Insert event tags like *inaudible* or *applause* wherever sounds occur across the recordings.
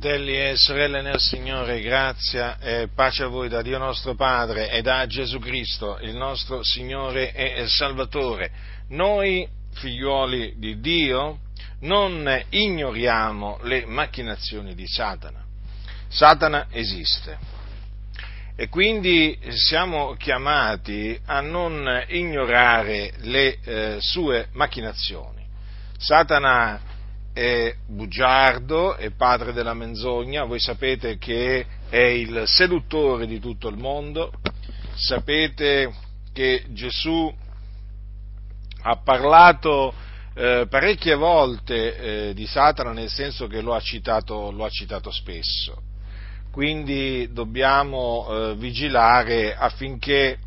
Fratelli e sorelle nel Signore, grazia e pace a voi da Dio nostro Padre e da Gesù Cristo, il nostro Signore e Salvatore. Noi, figliuoli di Dio, non ignoriamo le macchinazioni di Satana. Satana esiste e quindi siamo chiamati a non ignorare le eh, sue macchinazioni. Satana è bugiardo, è padre della menzogna, voi sapete che è il seduttore di tutto il mondo, sapete che Gesù ha parlato eh, parecchie volte eh, di Satana, nel senso che lo ha citato, lo ha citato spesso. Quindi dobbiamo eh, vigilare affinché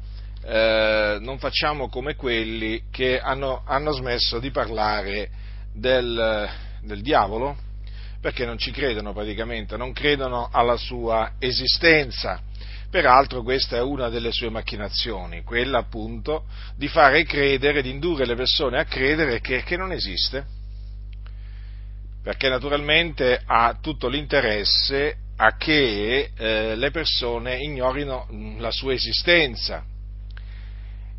eh, non facciamo come quelli che hanno, hanno smesso di parlare del, del diavolo, perché non ci credono praticamente, non credono alla sua esistenza. Peraltro questa è una delle sue macchinazioni, quella appunto di fare credere, di indurre le persone a credere che, che non esiste, perché naturalmente ha tutto l'interesse a che eh, le persone ignorino la sua esistenza,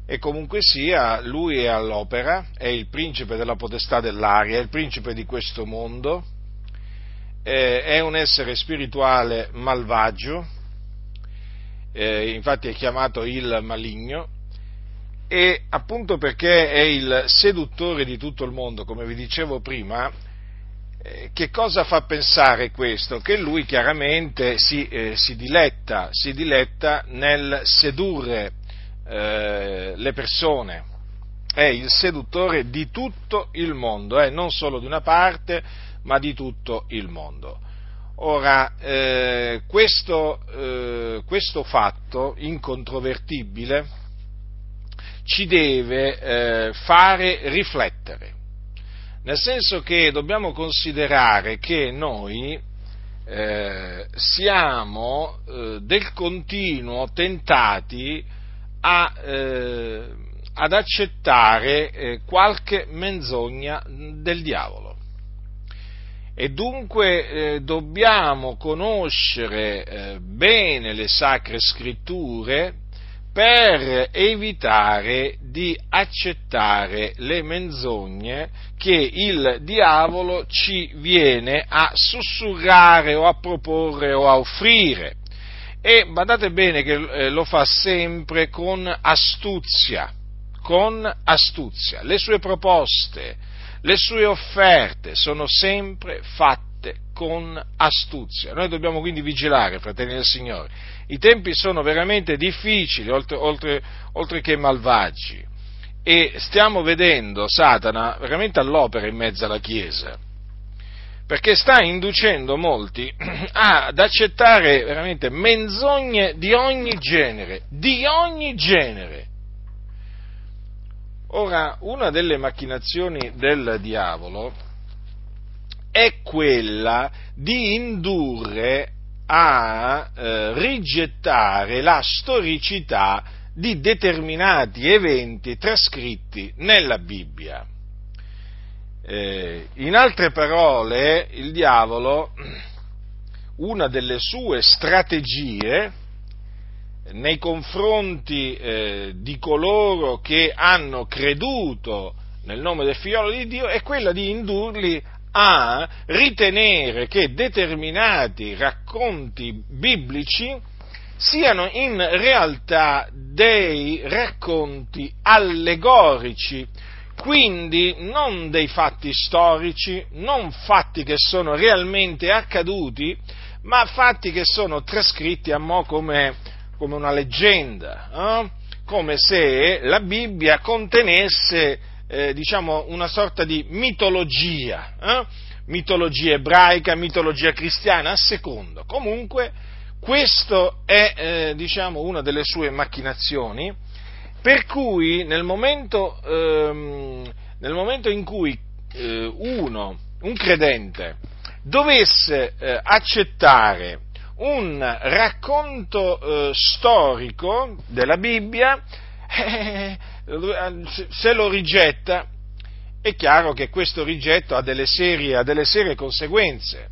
e comunque sia, lui è all'opera, è il principe della potestà dell'aria, è il principe di questo mondo, è un essere spirituale malvagio, infatti è chiamato il maligno, e appunto perché è il seduttore di tutto il mondo, come vi dicevo prima, eh, che cosa fa pensare questo? Che lui chiaramente si, eh, si, diletta, si diletta nel sedurre eh, le persone, è il seduttore di tutto il mondo, eh, non solo di una parte, ma di tutto il mondo. Ora, eh, questo, eh, questo, fatto incontrovertibile ci deve eh, fare riflettere, nel senso che dobbiamo considerare che noi eh, siamo del continuo tentati a, eh, ad accettare eh, qualche menzogna del diavolo. E dunque eh, dobbiamo conoscere eh, bene le sacre scritture per evitare di accettare le menzogne che il diavolo ci viene a sussurrare o a proporre o a offrire e badate bene che eh, lo fa sempre con astuzia, con astuzia. Le sue proposte, le sue offerte sono sempre fatte con astuzia. Noi dobbiamo quindi vigilare, fratelli del Signore. I tempi sono veramente difficili, oltre, oltre, oltre che malvagi, e stiamo vedendo Satana veramente all'opera in mezzo alla Chiesa perché sta inducendo molti *clears throat* ad accettare veramente menzogne di ogni genere, di ogni genere. Ora, una delle macchinazioni del diavolo è quella di indurre a eh, rigettare la storicità di determinati eventi trascritti nella Bibbia. Eh, in altre parole, il diavolo, una delle sue strategie nei confronti eh, di coloro che hanno creduto nel nome del figliolo di Dio è quella di indurli a ritenere che determinati racconti biblici siano in realtà dei racconti allegorici quindi non dei fatti storici, non fatti che sono realmente accaduti, ma fatti che sono trascritti a mo' come, come una leggenda, eh? come se la Bibbia contenesse eh, diciamo una sorta di mitologia, eh? mitologia ebraica, mitologia cristiana, a secondo. Comunque, questo è eh, diciamo, una delle sue macchinazioni per cui nel momento, ehm, nel momento in cui eh, uno, un credente, dovesse eh, accettare un racconto eh, storico della Bibbia, *laughs* se lo rigetta, è chiaro che questo rigetto ha delle serie, ha delle serie conseguenze.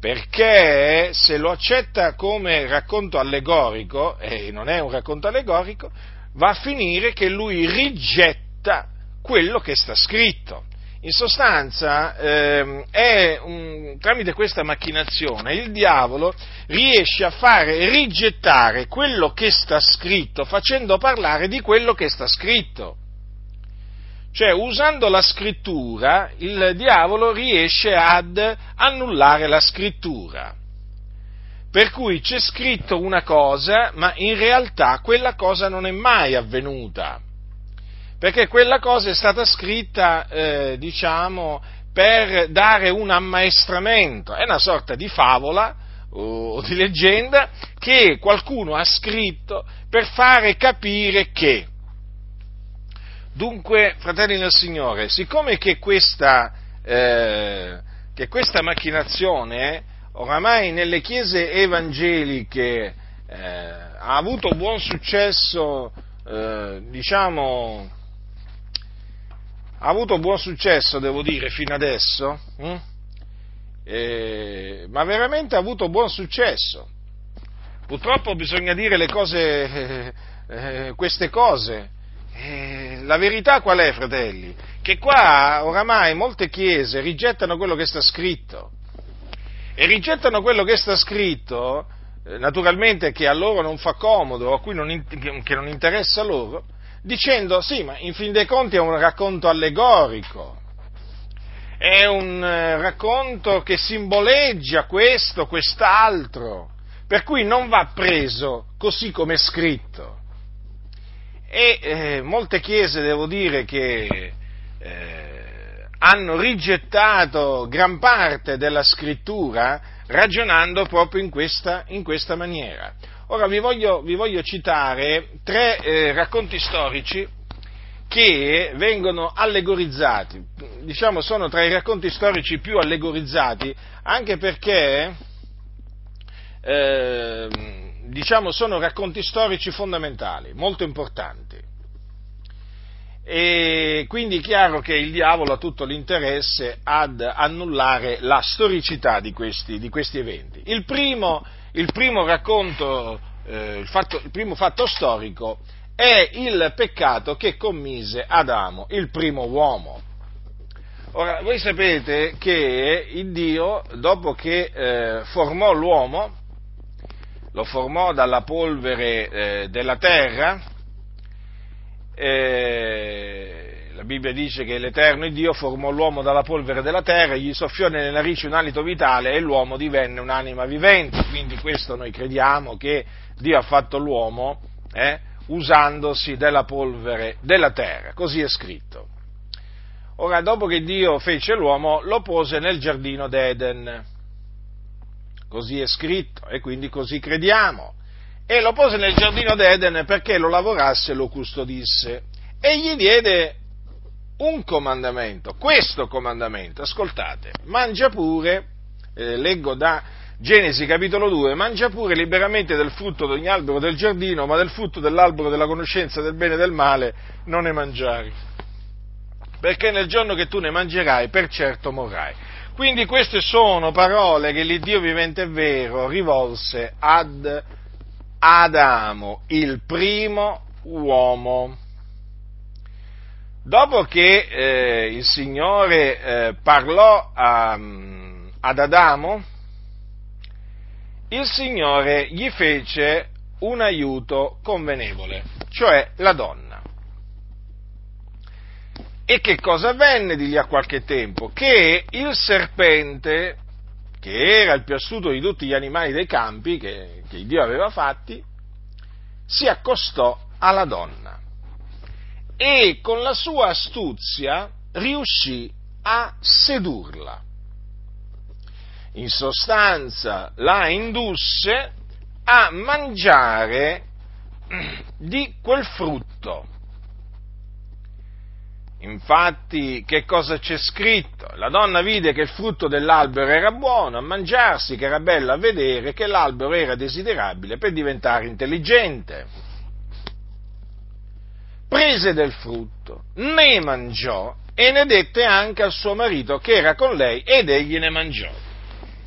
Perché se lo accetta come racconto allegorico, e non è un racconto allegorico, va a finire che lui rigetta quello che sta scritto. In sostanza, eh, un, tramite questa macchinazione il diavolo riesce a fare rigettare quello che sta scritto facendo parlare di quello che sta scritto. Cioè, usando la scrittura, il diavolo riesce ad annullare la scrittura. Per cui c'è scritto una cosa, ma in realtà quella cosa non è mai avvenuta. Perché quella cosa è stata scritta, eh, diciamo, per dare un ammaestramento. È una sorta di favola o di leggenda che qualcuno ha scritto per fare capire che Dunque, fratelli del Signore, siccome che questa, eh, che questa macchinazione oramai nelle chiese evangeliche eh, ha avuto buon successo, eh, diciamo, ha avuto buon successo, devo dire, fino adesso, hm? ma veramente ha avuto buon successo. Purtroppo bisogna dire le cose, eh, queste cose, eh, la verità qual è, fratelli? Che qua oramai molte chiese rigettano quello che sta scritto. E rigettano quello che sta scritto, eh, naturalmente che a loro non fa comodo, a cui non, che non interessa loro, dicendo sì, ma in fin dei conti è un racconto allegorico, è un eh, racconto che simboleggia questo, quest'altro, per cui non va preso così come è scritto. E eh, molte chiese, devo dire, che eh, hanno rigettato gran parte della scrittura ragionando proprio in questa, in questa maniera. Ora vi voglio, vi voglio citare tre eh, racconti storici che vengono allegorizzati, diciamo sono tra i racconti storici più allegorizzati, anche perché eh, diciamo, sono racconti storici fondamentali, molto importanti. E quindi è chiaro che il diavolo ha tutto l'interesse ad annullare la storicità di questi, di questi eventi. Il primo, il primo racconto, eh, il, fatto, il primo fatto storico è il peccato che commise Adamo, il primo uomo. Ora, voi sapete che il Dio, dopo che eh, formò l'uomo, lo formò dalla polvere eh, della terra, eh, la Bibbia dice che l'Eterno Dio formò l'uomo dalla polvere della terra, gli soffiò nelle narici un alito vitale e l'uomo divenne un'anima vivente, quindi questo noi crediamo che Dio ha fatto l'uomo eh, usandosi della polvere della terra, così è scritto. Ora, dopo che Dio fece l'uomo, lo pose nel giardino d'Eden così è scritto e quindi così crediamo. E lo pose nel giardino d'Eden perché lo lavorasse e lo custodisse. E gli diede un comandamento, questo comandamento, ascoltate, mangia pure, eh, leggo da Genesi capitolo 2, mangia pure liberamente del frutto di ogni albero del giardino, ma del frutto dell'albero della conoscenza del bene e del male non ne mangiare. Perché nel giorno che tu ne mangerai, per certo morrai. Quindi queste sono parole che l'Iddio vivente e vero rivolse ad Adamo, il primo uomo. Dopo che eh, il Signore eh, parlò a, ad Adamo, il Signore gli fece un aiuto convenevole, cioè la donna. E che cosa avvenne di lì a qualche tempo? Che il serpente, che era il più astuto di tutti gli animali dei campi che, che Dio aveva fatti, si accostò alla donna e con la sua astuzia riuscì a sedurla. In sostanza la indusse a mangiare di quel frutto Infatti, che cosa c'è scritto? La donna vide che il frutto dell'albero era buono a mangiarsi, che era bello a vedere, che l'albero era desiderabile per diventare intelligente. Prese del frutto, ne mangiò e ne dette anche al suo marito che era con lei ed egli ne mangiò.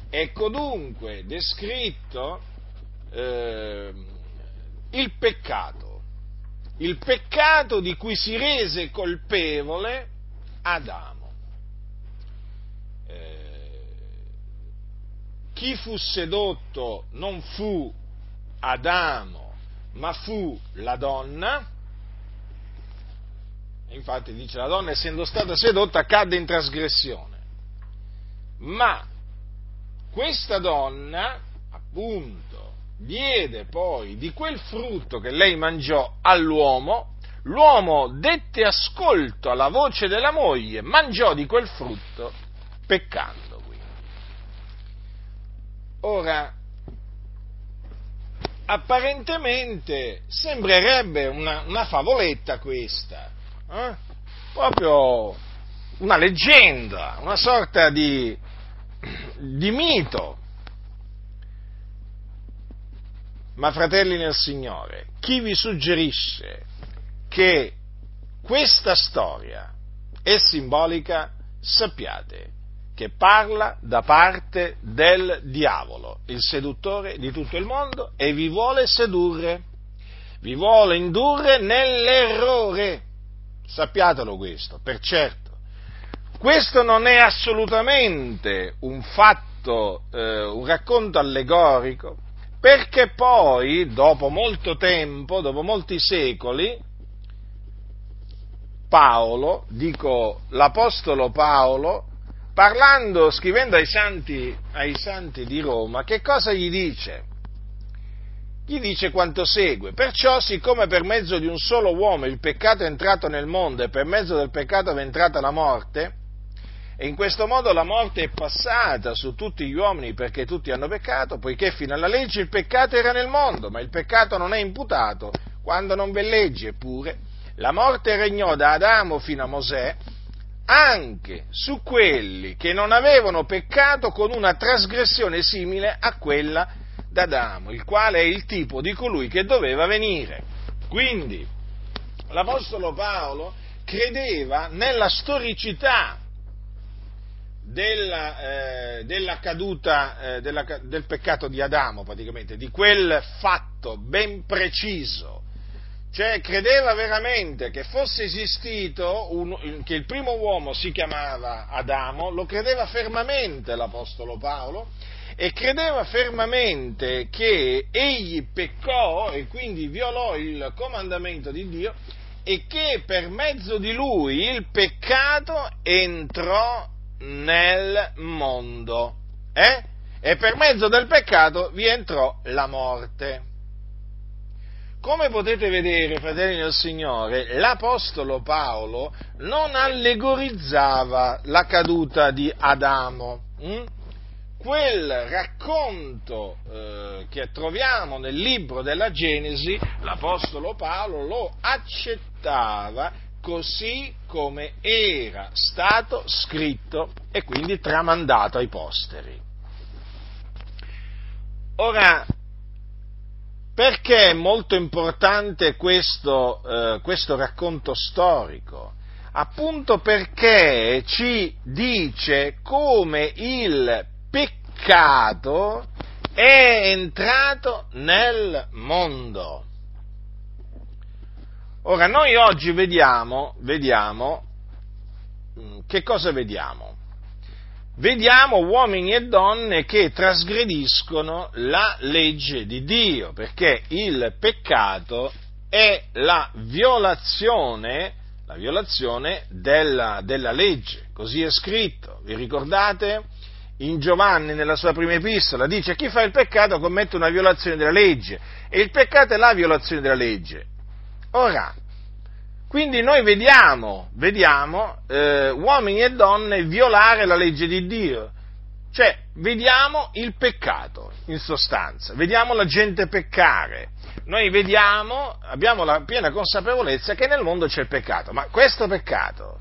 Ecco dunque descritto eh, il peccato, il peccato di cui si rese colpevole Adamo. Eh, chi fu sedotto non fu Adamo, ma fu la donna. Infatti dice la donna essendo stata sedotta cadde in trasgressione. Ma questa donna, appunto, diede poi di quel frutto che lei mangiò all'uomo, l'uomo dette ascolto alla voce della moglie, mangiò di quel frutto peccando. Quindi. Ora, apparentemente sembrerebbe una, una favoletta questa, eh? proprio una leggenda, una sorta di, di mito. Ma fratelli nel Signore, chi vi suggerisce che questa storia è simbolica, sappiate che parla da parte del diavolo, il seduttore di tutto il mondo, e vi vuole sedurre, vi vuole indurre nell'errore. Sappiatelo questo, per certo. Questo non è assolutamente un fatto, eh, un racconto allegorico, perché poi, dopo molto tempo, dopo molti secoli, Paolo, dico l'Apostolo Paolo, parlando, scrivendo ai santi, ai santi di Roma, che cosa gli dice? Gli dice quanto segue, perciò siccome per mezzo di un solo uomo il peccato è entrato nel mondo e per mezzo del peccato è entrata la morte, e in questo modo la morte è passata su tutti gli uomini perché tutti hanno peccato, poiché fino alla legge il peccato era nel mondo, ma il peccato non è imputato quando non v'è legge, eppure la morte regnò da Adamo fino a Mosè, anche su quelli che non avevano peccato con una trasgressione simile a quella d'Adamo, il quale è il tipo di colui che doveva venire. Quindi l'Apostolo Paolo credeva nella storicità della, eh, della caduta eh, della, del peccato di Adamo, praticamente, di quel fatto ben preciso. Cioè credeva veramente che fosse esistito, un, che il primo uomo si chiamava Adamo, lo credeva fermamente l'Apostolo Paolo e credeva fermamente che egli peccò e quindi violò il comandamento di Dio e che per mezzo di lui il peccato entrò nel mondo. Eh? E per mezzo del peccato vi entrò la morte. Come potete vedere, fratelli del Signore, l'Apostolo Paolo non allegorizzava la caduta di Adamo. Hm? Quel racconto eh, che troviamo nel libro della Genesi, l'Apostolo Paolo lo accettava così come era stato scritto e quindi tramandato ai posteri. Ora, perché è molto importante questo, eh, questo racconto storico? Appunto perché ci dice come il peccato è entrato nel mondo. Ora, noi oggi vediamo, vediamo, mm, che cosa vediamo? vediamo uomini e donne che trasgrediscono la legge di Dio, perché il peccato è la violazione, la violazione della, della legge, così è scritto. Vi ricordate? In Giovanni, nella sua prima epistola, dice chi fa il peccato commette una violazione della legge e il peccato è la violazione della legge. Ora, quindi noi vediamo, vediamo eh, uomini e donne violare la legge di Dio, cioè vediamo il peccato in sostanza, vediamo la gente peccare, noi vediamo, abbiamo la piena consapevolezza che nel mondo c'è il peccato, ma questo peccato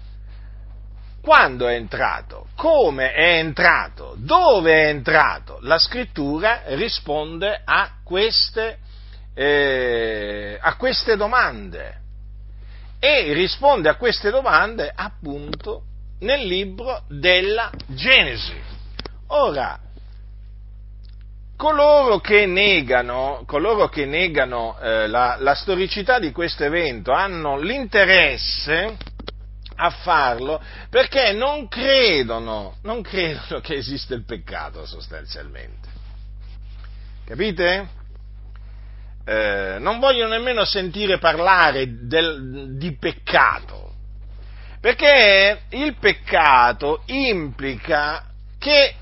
quando è entrato? Come è entrato? Dove è entrato? La scrittura risponde a queste, eh, a queste domande e risponde a queste domande appunto nel libro della Genesi. Ora, coloro che negano, coloro che negano eh, la, la storicità di questo evento hanno l'interesse a farlo perché non credono, non credono che esista il peccato sostanzialmente. Capite? Eh, non vogliono nemmeno sentire parlare del, di peccato, perché il peccato implica che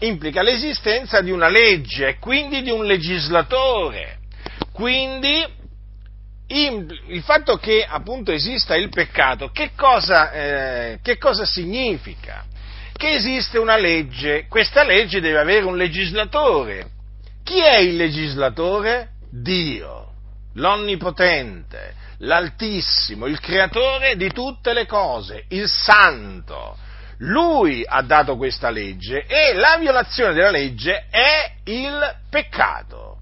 implica l'esistenza di una legge quindi di un legislatore. Quindi il fatto che appunto esista il peccato, che cosa, eh, che cosa significa? Che esiste una legge, questa legge deve avere un legislatore. Chi è il legislatore? Dio, l'Onnipotente, l'Altissimo, il Creatore di tutte le cose, il Santo. Lui ha dato questa legge e la violazione della legge è il peccato.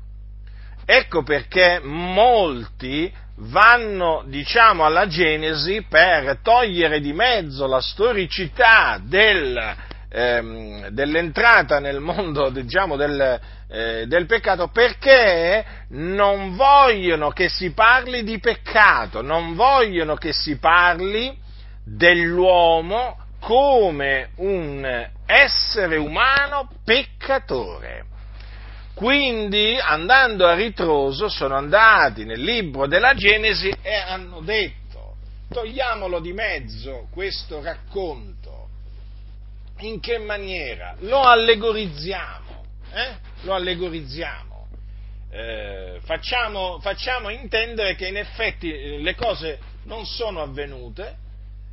Ecco perché molti vanno, diciamo, alla Genesi per togliere di mezzo la storicità del, ehm, dell'entrata nel mondo, *laughs* diciamo, del, eh, del peccato perché non vogliono che si parli di peccato, non vogliono che si parli dell'uomo come un essere umano peccatore. Quindi, andando a ritroso, sono andati nel libro della Genesi e hanno detto, togliamolo di mezzo questo racconto. In che maniera? Lo allegorizziamo, eh? Lo allegorizziamo. Eh, facciamo, facciamo intendere che in effetti eh, le cose non sono avvenute,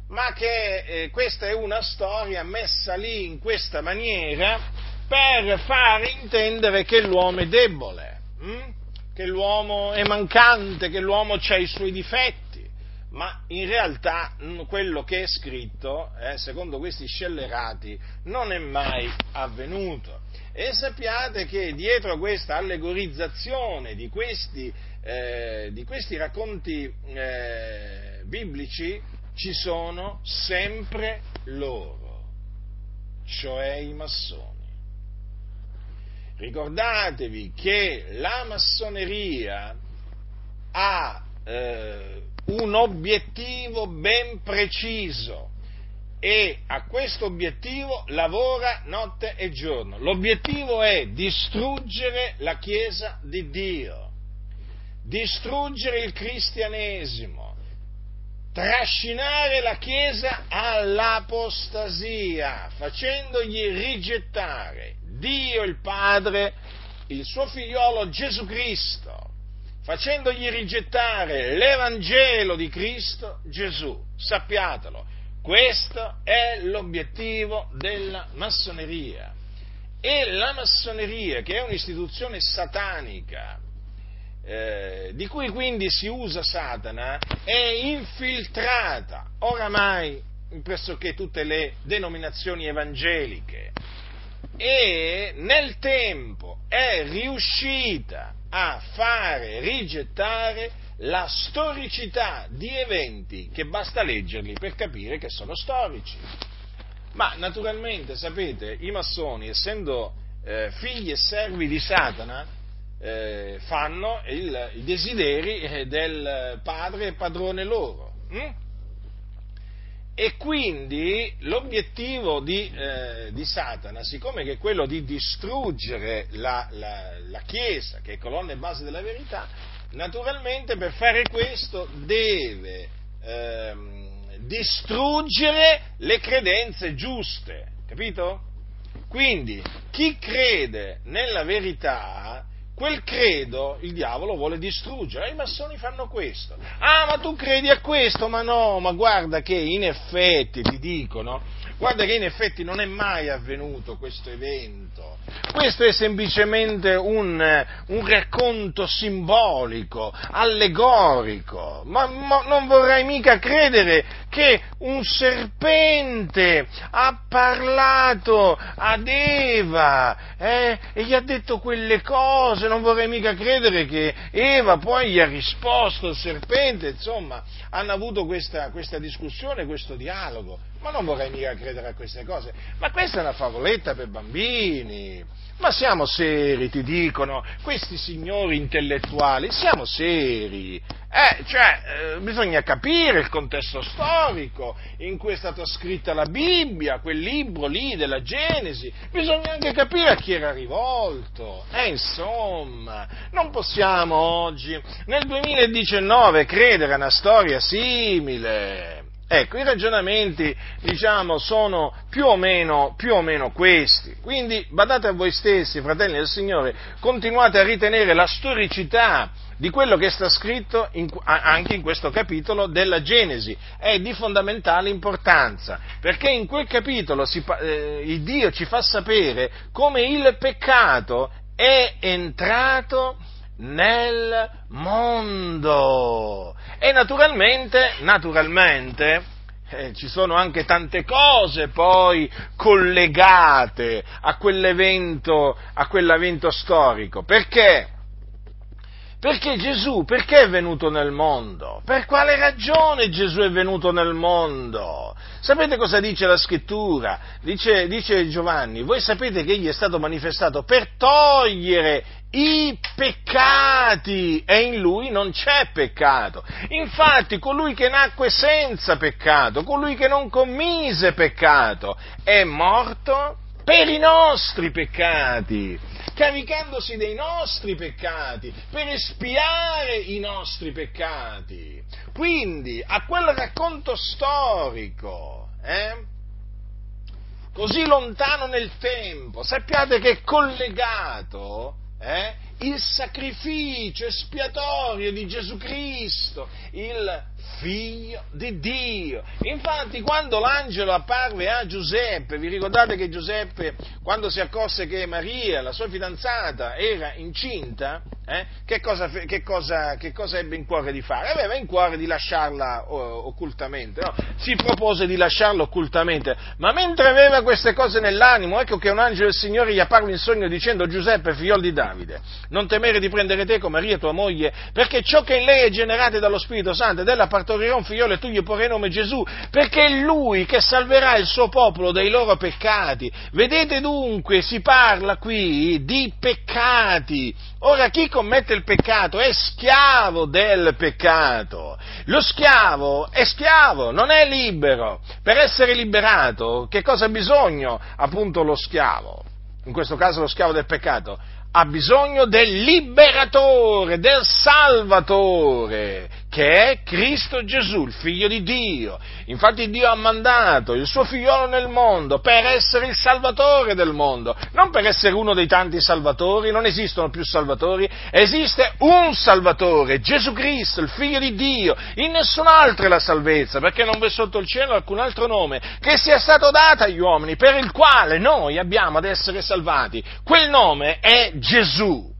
ma che eh, questa è una storia messa lì in questa maniera per fare intendere che l'uomo è debole, hm? che l'uomo è mancante, che l'uomo ha i suoi difetti, ma in realtà quello che è scritto, eh, secondo questi scellerati, non è mai avvenuto. E sappiate che dietro questa allegorizzazione di questi, eh, di questi racconti eh, biblici ci sono sempre loro, cioè i massoni. Ricordatevi che la massoneria ha eh, un obiettivo ben preciso e a questo obiettivo lavora notte e giorno. L'obiettivo è distruggere la Chiesa di Dio, distruggere il cristianesimo, trascinare la Chiesa all'apostasia, facendogli rigettare Dio il Padre, il suo figliolo Gesù Cristo, facendogli rigettare l'Evangelo di Cristo Gesù. Sappiatelo, questo è l'obiettivo della massoneria. E la massoneria, che è un'istituzione satanica, eh, di cui quindi si usa Satana, è infiltrata oramai in pressoché tutte le denominazioni evangeliche e nel tempo è riuscita a fare rigettare la storicità di eventi che basta leggerli per capire che sono storici. Ma naturalmente, sapete, i massoni, essendo eh, figli e servi di Satana, eh, fanno il, i desideri eh, del padre e padrone loro. Hm? E quindi l'obiettivo di, eh, di, Satana, siccome che è quello di distruggere la, la, la Chiesa, che è colonna e base della verità, naturalmente per fare questo deve ehm, distruggere le credenze giuste, capito? Quindi chi crede nella verità quel credo il diavolo vuole distruggere e i massoni fanno questo. Ah, ma tu credi a questo? Ma no, ma guarda che in effetti ti dicono, guarda che in effetti non è mai avvenuto questo evento. Questo è semplicemente un, un racconto simbolico, allegorico, ma, ma non vorrai mica credere che un serpente ha parlato ad Eva eh, e gli ha detto quelle cose, non vorrei mica credere che Eva poi gli ha risposto il serpente, insomma, hanno avuto questa, questa discussione, questo dialogo. Ma non vorrei mica credere a queste cose. Ma questa è una favoletta per bambini. Ma siamo seri, ti dicono, questi signori intellettuali, siamo seri. Eh, cioè, eh, bisogna capire il contesto storico in cui è stata scritta la Bibbia, quel libro lì della Genesi, bisogna anche capire a chi era rivolto. Eh, insomma, non possiamo oggi, nel 2019, credere a una storia simile. Ecco, i ragionamenti, diciamo, sono più o, meno, più o meno questi. Quindi badate a voi stessi, fratelli del Signore, continuate a ritenere la storicità di quello che sta scritto in, anche in questo capitolo della Genesi. È di fondamentale importanza, perché in quel capitolo si, eh, Dio ci fa sapere come il peccato è entrato nel mondo. E naturalmente, naturalmente, eh, ci sono anche tante cose poi collegate a quell'evento, a quell'evento storico. Perché? Perché Gesù, perché è venuto nel mondo? Per quale ragione Gesù è venuto nel mondo? Sapete cosa dice la scrittura? Dice, dice Giovanni, voi sapete che egli è stato manifestato per togliere i peccati e in lui non c'è peccato. Infatti colui che nacque senza peccato, colui che non commise peccato, è morto per i nostri peccati, caricandosi dei nostri peccati, per espiare i nostri peccati. Quindi a quel racconto storico, eh, così lontano nel tempo, sappiate che è collegato eh, il sacrificio espiatorio di Gesù Cristo, il figlio di Dio. Infatti quando l'angelo apparve a Giuseppe, vi ricordate che Giuseppe quando si accorse che Maria, la sua fidanzata, era incinta, eh, che, cosa, che, cosa, che, cosa, ebbe in cuore di fare? Aveva in cuore di lasciarla oh, occultamente, no? si propose di lasciarla occultamente, ma mentre aveva queste cose nell'animo, ecco che un angelo del Signore gli apparve in sogno dicendo Giuseppe, figlio di Davide, non temere di prendere te con Maria tua moglie, perché ciò che in lei è generato dallo Spirito Santo ed ella partorirà un figliolo e tu gli porrai nome Gesù, perché è lui che salverà il suo popolo dai loro peccati. Vedete dunque, si parla qui di peccati. Ora chi commette il peccato è schiavo del peccato. Lo schiavo è schiavo, non è libero. Per essere liberato, che cosa ha bisogno appunto lo schiavo? In questo caso lo schiavo del peccato ha bisogno del liberatore, del salvatore, che è Cristo Gesù, il figlio di Dio. Infatti Dio ha mandato il suo figliolo nel mondo per essere il salvatore del mondo, non per essere uno dei tanti salvatori, non esistono più salvatori, esiste un salvatore, Gesù Cristo, il figlio di Dio. In nessun altro è la salvezza, perché non v'è sotto il cielo alcun altro nome che sia stato dato agli uomini per il quale noi abbiamo ad essere salvati. Quel nome è Gesù.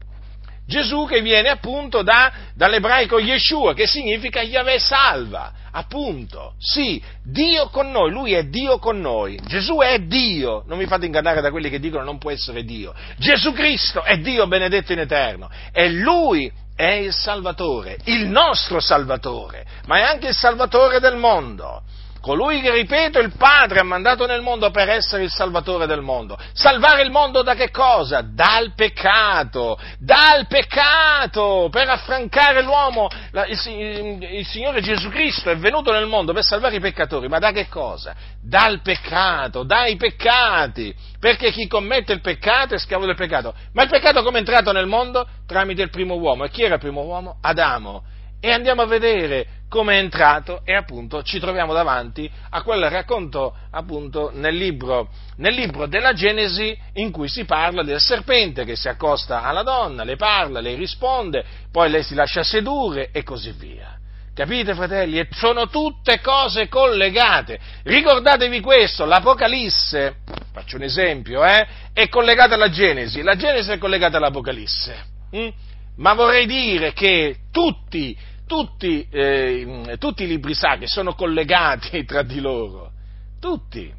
Gesù che viene appunto da, dall'ebraico Yeshua, che significa Yahweh salva, appunto. Sì, Dio con noi, Lui è Dio con noi. Gesù è Dio, non mi fate ingannare da quelli che dicono non può essere Dio. Gesù Cristo è Dio benedetto in eterno e Lui è il Salvatore, il nostro Salvatore, ma è anche il Salvatore del mondo colui che, ripeto, il Padre ha mandato nel mondo per essere il Salvatore del mondo. Salvare il mondo da che cosa? Dal peccato, dal peccato, per affrancare l'uomo. Il, il Signore Gesù Cristo è venuto nel mondo per salvare i peccatori, ma da che cosa? Dal peccato, dai peccati, perché chi commette il peccato è schiavo del peccato. Ma il peccato come è entrato nel mondo? Tramite il primo uomo. E chi era il primo uomo? Adamo e andiamo a vedere come è entrato e appunto ci troviamo davanti a quel racconto appunto nel libro, nel libro, della Genesi in cui si parla del serpente che si accosta alla donna, le parla, le risponde, poi lei si lascia sedurre e così via. Capite fratelli? E sono tutte cose collegate. Ricordatevi questo, l'Apocalisse, faccio un esempio, eh, è collegata alla Genesi, la Genesi è collegata all'Apocalisse. Hm? Ma vorrei dire che tutti tutti, eh, tutti i libri sacri sono collegati *laughs* tra di loro, tutti,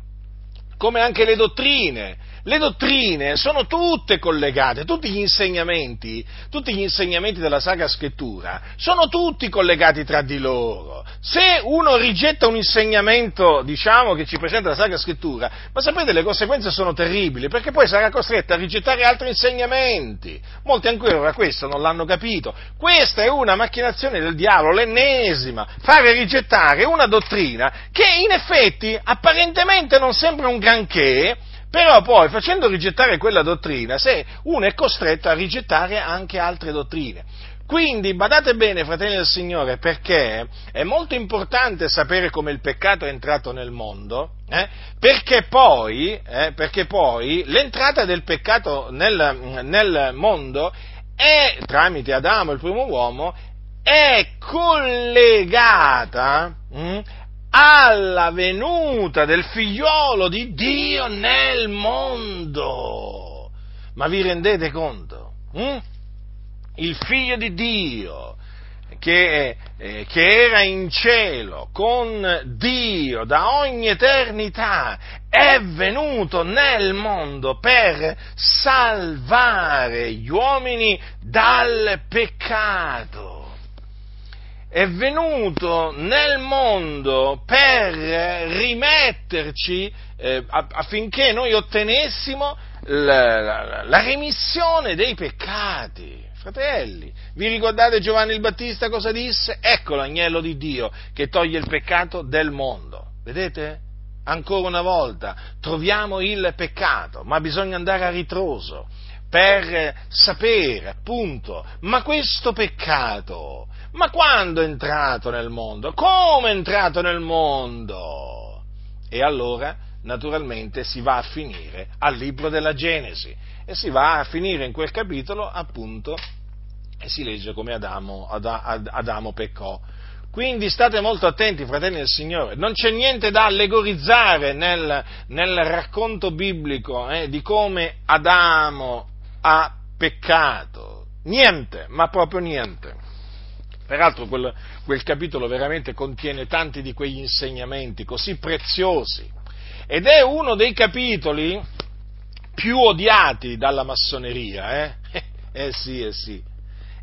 come anche le dottrine, le dottrine sono tutte collegate, tutti gli insegnamenti, tutti gli insegnamenti della Sacra Scrittura sono tutti collegati tra di loro. Se uno rigetta un insegnamento, diciamo, che ci presenta la Sacra Scrittura, ma sapete le conseguenze sono terribili, perché poi sarà costretto a rigettare altri insegnamenti. Molti ancora questo non l'hanno capito. Questa è una macchinazione del diavolo, l'ennesima, fare rigettare una dottrina che in effetti apparentemente non sembra un granché, però poi, facendo rigettare quella dottrina, se uno è costretto a rigettare anche altre dottrine. Quindi badate bene, fratelli del Signore, perché è molto importante sapere come il peccato è entrato nel mondo, eh, perché, poi, eh, perché, poi, l'entrata del peccato nel, nel mondo è, tramite Adamo, il primo uomo, è collegata mh, hm, alla venuta del figliolo di Dio nel mondo. Ma vi rendete conto? Hm? Il figlio di Dio, che, eh, che, era in cielo con Dio da ogni eternità, è venuto nel mondo per salvare gli uomini dal peccato è venuto nel mondo per rimetterci eh, affinché noi ottenessimo la, la, la remissione dei peccati. Fratelli, vi ricordate Giovanni il Battista cosa disse? Ecco l'agnello di Dio che toglie il peccato del mondo. Vedete? Ancora una volta troviamo il peccato, ma bisogna andare a ritroso per sapere appunto, ma questo peccato ma quando è entrato nel mondo? Come è entrato nel mondo? E allora, naturalmente, si va a finire al libro della Genesi e si va a finire in quel capitolo, appunto, e si legge come Adamo, Adamo peccò. Quindi state molto attenti, fratelli del Signore, non c'è niente da allegorizzare nel, nel racconto biblico eh, di come Adamo ha peccato. Niente, ma proprio niente. Peraltro quel, quel capitolo veramente contiene tanti di quegli insegnamenti così preziosi ed è uno dei capitoli più odiati dalla massoneria, eh? *laughs* Eh sì, eh sì,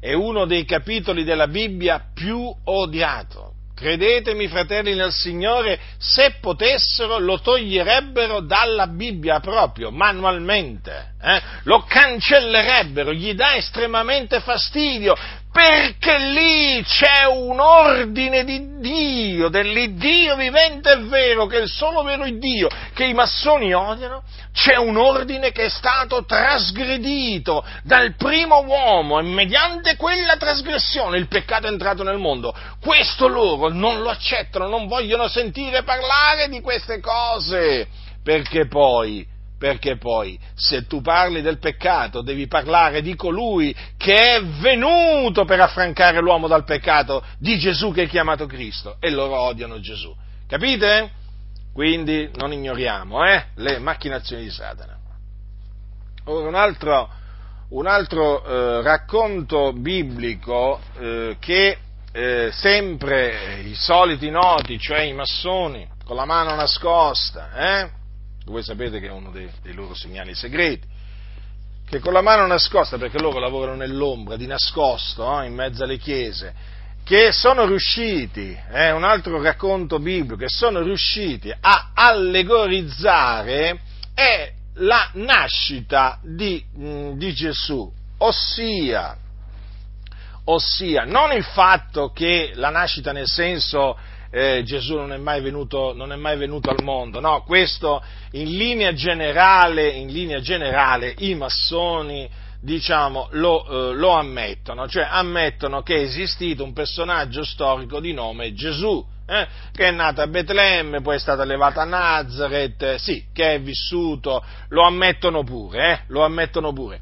è uno dei capitoli della Bibbia più odiato. Credetemi, fratelli nel Signore, se potessero lo toglierebbero dalla Bibbia proprio, manualmente, eh? lo cancellerebbero, gli dà estremamente fastidio, perché lì c'è un ordine di Dio, dell'Iddio vivente e vero, che è il solo vero Dio, che i massoni odiano, c'è un ordine che è stato trasgredito dal primo uomo e mediante quella trasgressione il peccato è entrato nel mondo. Questo loro non lo accettano, non vogliono sentire parlare di queste cose, perché poi perché poi se tu parli del peccato devi parlare di colui che è venuto per affrancare l'uomo dal peccato, di Gesù che è chiamato Cristo, e loro odiano Gesù. Capite? Quindi non ignoriamo eh, le macchinazioni di Satana. Ora un altro, un altro eh, racconto biblico eh, che eh, sempre i soliti noti, cioè i massoni, con la mano nascosta, eh, voi sapete che è uno dei, dei loro segnali segreti, che con la mano nascosta, perché loro lavorano nell'ombra, di nascosto, eh, in mezzo alle chiese, che sono riusciti, è eh, un altro racconto biblico, che sono riusciti a allegorizzare è la nascita di, mm, di Gesù, ossia, ossia non il fatto che la nascita nel senso eh, Gesù non è, venuto, non è, mai venuto, al mondo, no, questo in linea generale, in linea generale i massoni diciamo, lo, eh, lo, ammettono, cioè ammettono che è esistito un personaggio storico di nome Gesù, eh, che è nato a Betlemme, poi è stato allevato a Nazareth, sì, che è vissuto, lo ammettono pure, eh, lo ammettono pure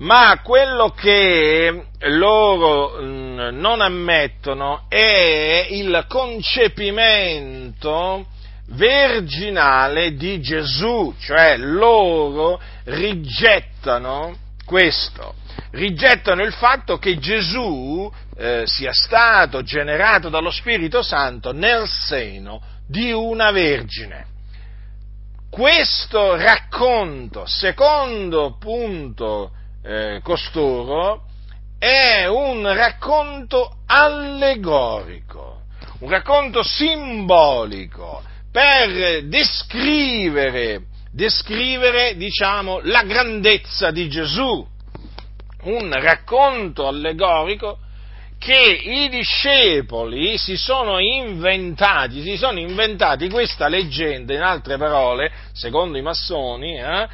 ma quello che loro mm, non ammettono è il concepimento virginale di Gesù, cioè loro rigettano questo, rigettano il fatto che Gesù eh, sia stato generato dallo Spirito Santo nel seno di una vergine. questo racconto, secondo punto eh, costoro, è un racconto allegorico, un racconto simbolico per descrivere, descrivere diciamo, la grandezza di Gesù, un racconto allegorico che i discepoli si sono inventati, si sono inventati questa leggenda, in altre parole, secondo i massoni, eh,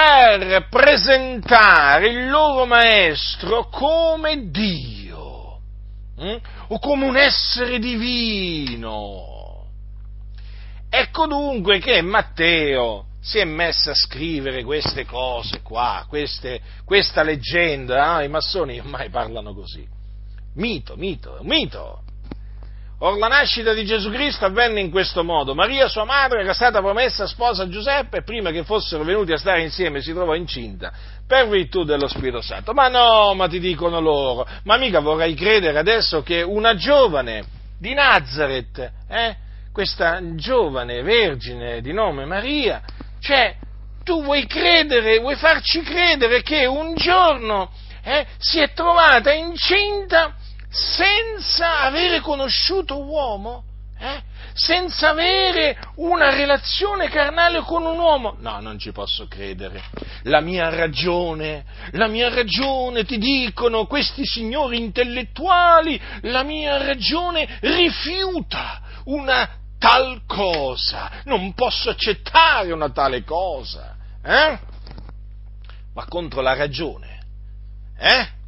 per presentare il loro maestro come Dio hm? o come un essere divino. Ecco dunque che Matteo si è messo a scrivere queste cose qua, queste, questa leggenda, eh? i massoni ormai parlano così. Mito, mito, mito. Or la nascita di Gesù Cristo avvenne in questo modo. Maria, sua madre, era stata promessa sposa a Giuseppe prima che fossero venuti a stare insieme si trovò incinta per virtù dello Spirito Santo. Ma no, ma ti dicono loro, ma mica vorrei credere adesso che una giovane di Nazareth, eh, questa giovane vergine di nome Maria, cioè, tu vuoi credere, vuoi farci credere che un giorno eh, si è trovata incinta senza avere conosciuto uomo? Eh? Senza avere una relazione carnale con un uomo? No, non ci posso credere. La mia ragione, la mia ragione, ti dicono questi signori intellettuali, la mia ragione rifiuta una tal cosa. Non posso accettare una tale cosa. Eh? Ma contro la ragione. Eh?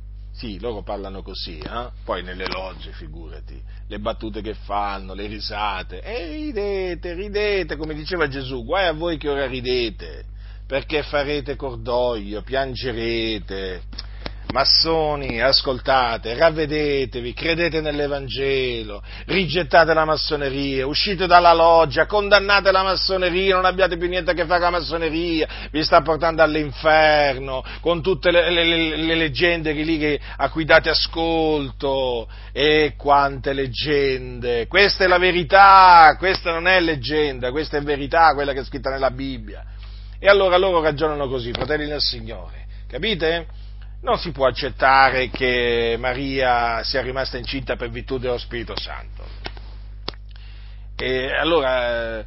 Sì, loro parlano così, eh? poi nelle logge, figurati, le battute che fanno, le risate, e ridete, ridete, come diceva Gesù, guai a voi che ora ridete, perché farete cordoglio, piangerete Massoni, ascoltate, ravvedetevi, credete nell'Evangelo, rigettate la massoneria, uscite dalla loggia, condannate la massoneria, non abbiate più niente a che fare con la massoneria, vi sta portando all'inferno, con tutte le, le, le leggende che lì che, a cui date ascolto, e quante leggende, questa è la verità, questa non è leggenda, questa è verità, quella che è scritta nella Bibbia. E allora loro ragionano così, fratelli del Signore, capite? Non si può accettare che Maria sia rimasta incinta per virtù dello Spirito Santo. E allora eh,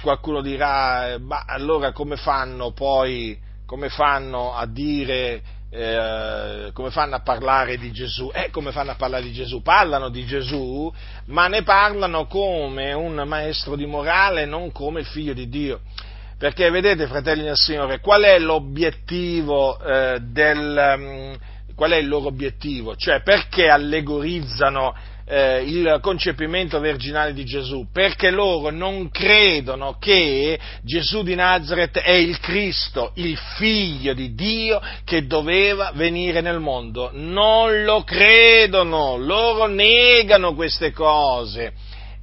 qualcuno dirà, ma allora come fanno poi, come fanno a dire, eh, come fanno a parlare di Gesù? Eh, come fanno a parlare di Gesù? Parlano di Gesù, ma ne parlano come un maestro di morale, non come il figlio di Dio. Perché vedete, fratelli del Signore, qual è l'obiettivo eh, del, um, qual è il loro obiettivo? Cioè, perché allegorizzano eh, il concepimento virginale di Gesù? Perché loro non credono che Gesù di Nazareth è il Cristo, il figlio di Dio che doveva venire nel mondo. Non lo credono, loro negano queste cose.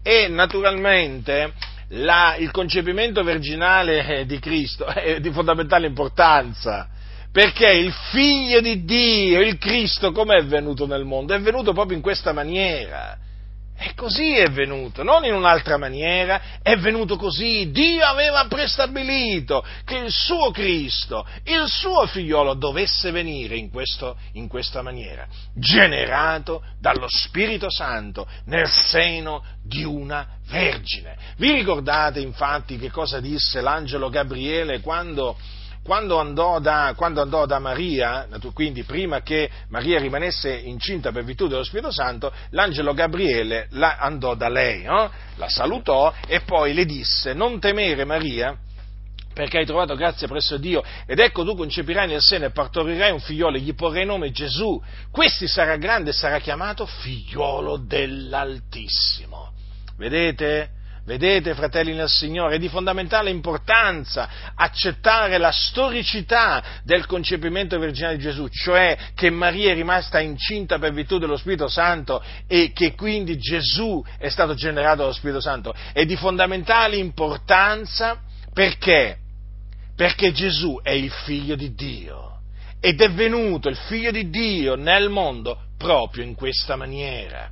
E naturalmente la, il concepimento virginale eh, di Cristo è di fondamentale importanza, perché il figlio di Dio, il Cristo, com'è venuto nel mondo? È venuto proprio in questa maniera. E così è venuto, non in un'altra maniera, è venuto così. Dio aveva prestabilito che il suo Cristo, il suo figliolo, dovesse venire in, questo, in questa maniera, generato dallo Spirito Santo nel seno di una vergine. Vi ricordate infatti che cosa disse l'angelo Gabriele quando quando andò, da, quando andò da, Maria, quindi prima che Maria rimanesse incinta per virtù dello Spirito Santo, l'angelo Gabriele la, andò da lei, no? la salutò e poi le disse, non temere Maria, perché hai trovato grazia presso Dio, ed ecco tu concepirai nel seno e partorirai un figliolo e gli porrai nome Gesù. Questi sarà grande e sarà chiamato figliolo dell'Altissimo. Vedete? Vedete, fratelli nel Signore, è di fondamentale importanza accettare la storicità del concepimento virginale di Gesù, cioè che Maria è rimasta incinta per virtù dello Spirito Santo e che quindi Gesù è stato generato dallo Spirito Santo. È di fondamentale importanza perché? Perché Gesù è il figlio di Dio ed è venuto il figlio di Dio nel mondo proprio in questa maniera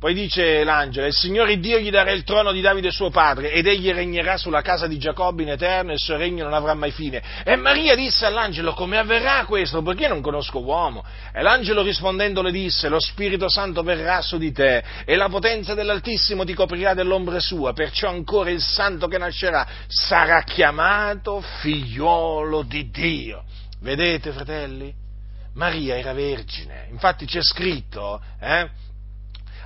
Poi dice l'angelo, il Signore Dio gli darà il trono di Davide suo padre ed egli regnerà sulla casa di Giacobbe in eterno e il suo regno non avrà mai fine. E Maria disse all'angelo, come avverrà questo? Perché non conosco uomo? E l'angelo rispondendo le disse, lo Spirito Santo verrà su di te e la potenza dell'Altissimo ti coprirà dell'ombra sua, perciò ancora il santo che nascerà sarà chiamato figliuolo di Dio. Vedete, fratelli? Maria era vergine, infatti c'è scritto, eh?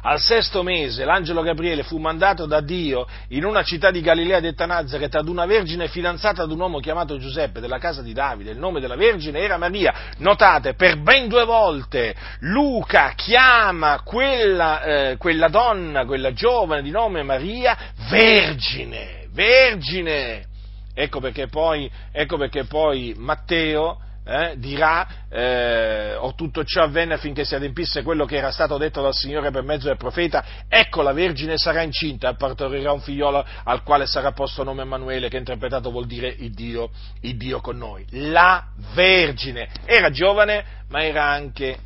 Al sesto mese l'angelo Gabriele fu mandato da Dio in una città di Galilea detta Nazareth ad una vergine fidanzata ad un uomo chiamato Giuseppe della casa di Davide. Il nome della vergine era Maria. Notate, per ben due volte Luca chiama quella, eh, quella donna, quella giovane di nome Maria, vergine, vergine. Ecco perché poi, ecco perché poi Matteo eh, dirà, eh, o tutto ciò avvenne affinché si adempisse quello che era stato detto dal Signore per mezzo del profeta, ecco la Vergine sarà incinta e partorirà un figliolo al quale sarà posto nome Emanuele, che interpretato vuol dire il Dio, il Dio con noi. La Vergine. Era giovane, ma era anche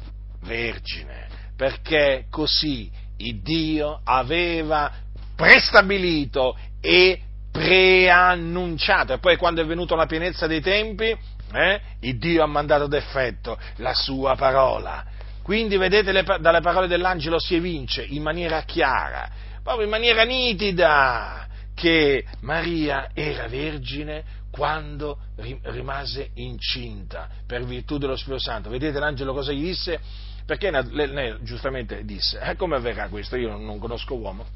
vergine, perché così il Dio aveva prestabilito e preannunciato, e poi quando è venuta la pienezza dei tempi, eh? Il Dio ha mandato d'effetto la sua parola. Quindi vedete le, dalle parole dell'angelo si evince in maniera chiara, proprio in maniera nitida, che Maria era vergine quando rimase incinta per virtù dello Spirito Santo. Vedete l'angelo cosa gli disse? Perché lei giustamente disse, eh, come avverrà questo? Io non, non conosco uomo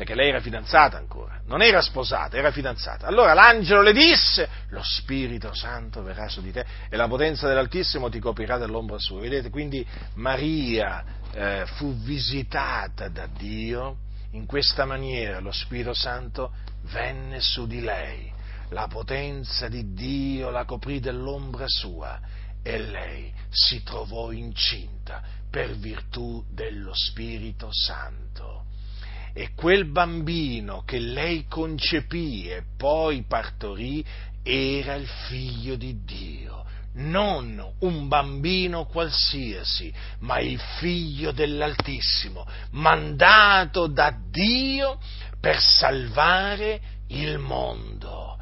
perché lei era fidanzata ancora, non era sposata, era fidanzata. Allora l'angelo le disse, lo Spirito Santo verrà su di te e la potenza dell'Altissimo ti coprirà dell'ombra sua. Vedete, quindi Maria eh, fu visitata da Dio in questa maniera, lo Spirito Santo venne su di lei, la potenza di Dio la coprì dell'ombra sua e lei si trovò incinta per virtù dello Spirito Santo e quel bambino che lei concepì e poi partorì era il figlio di Dio, non un bambino qualsiasi, ma il figlio dell'Altissimo, mandato da Dio per salvare il mondo.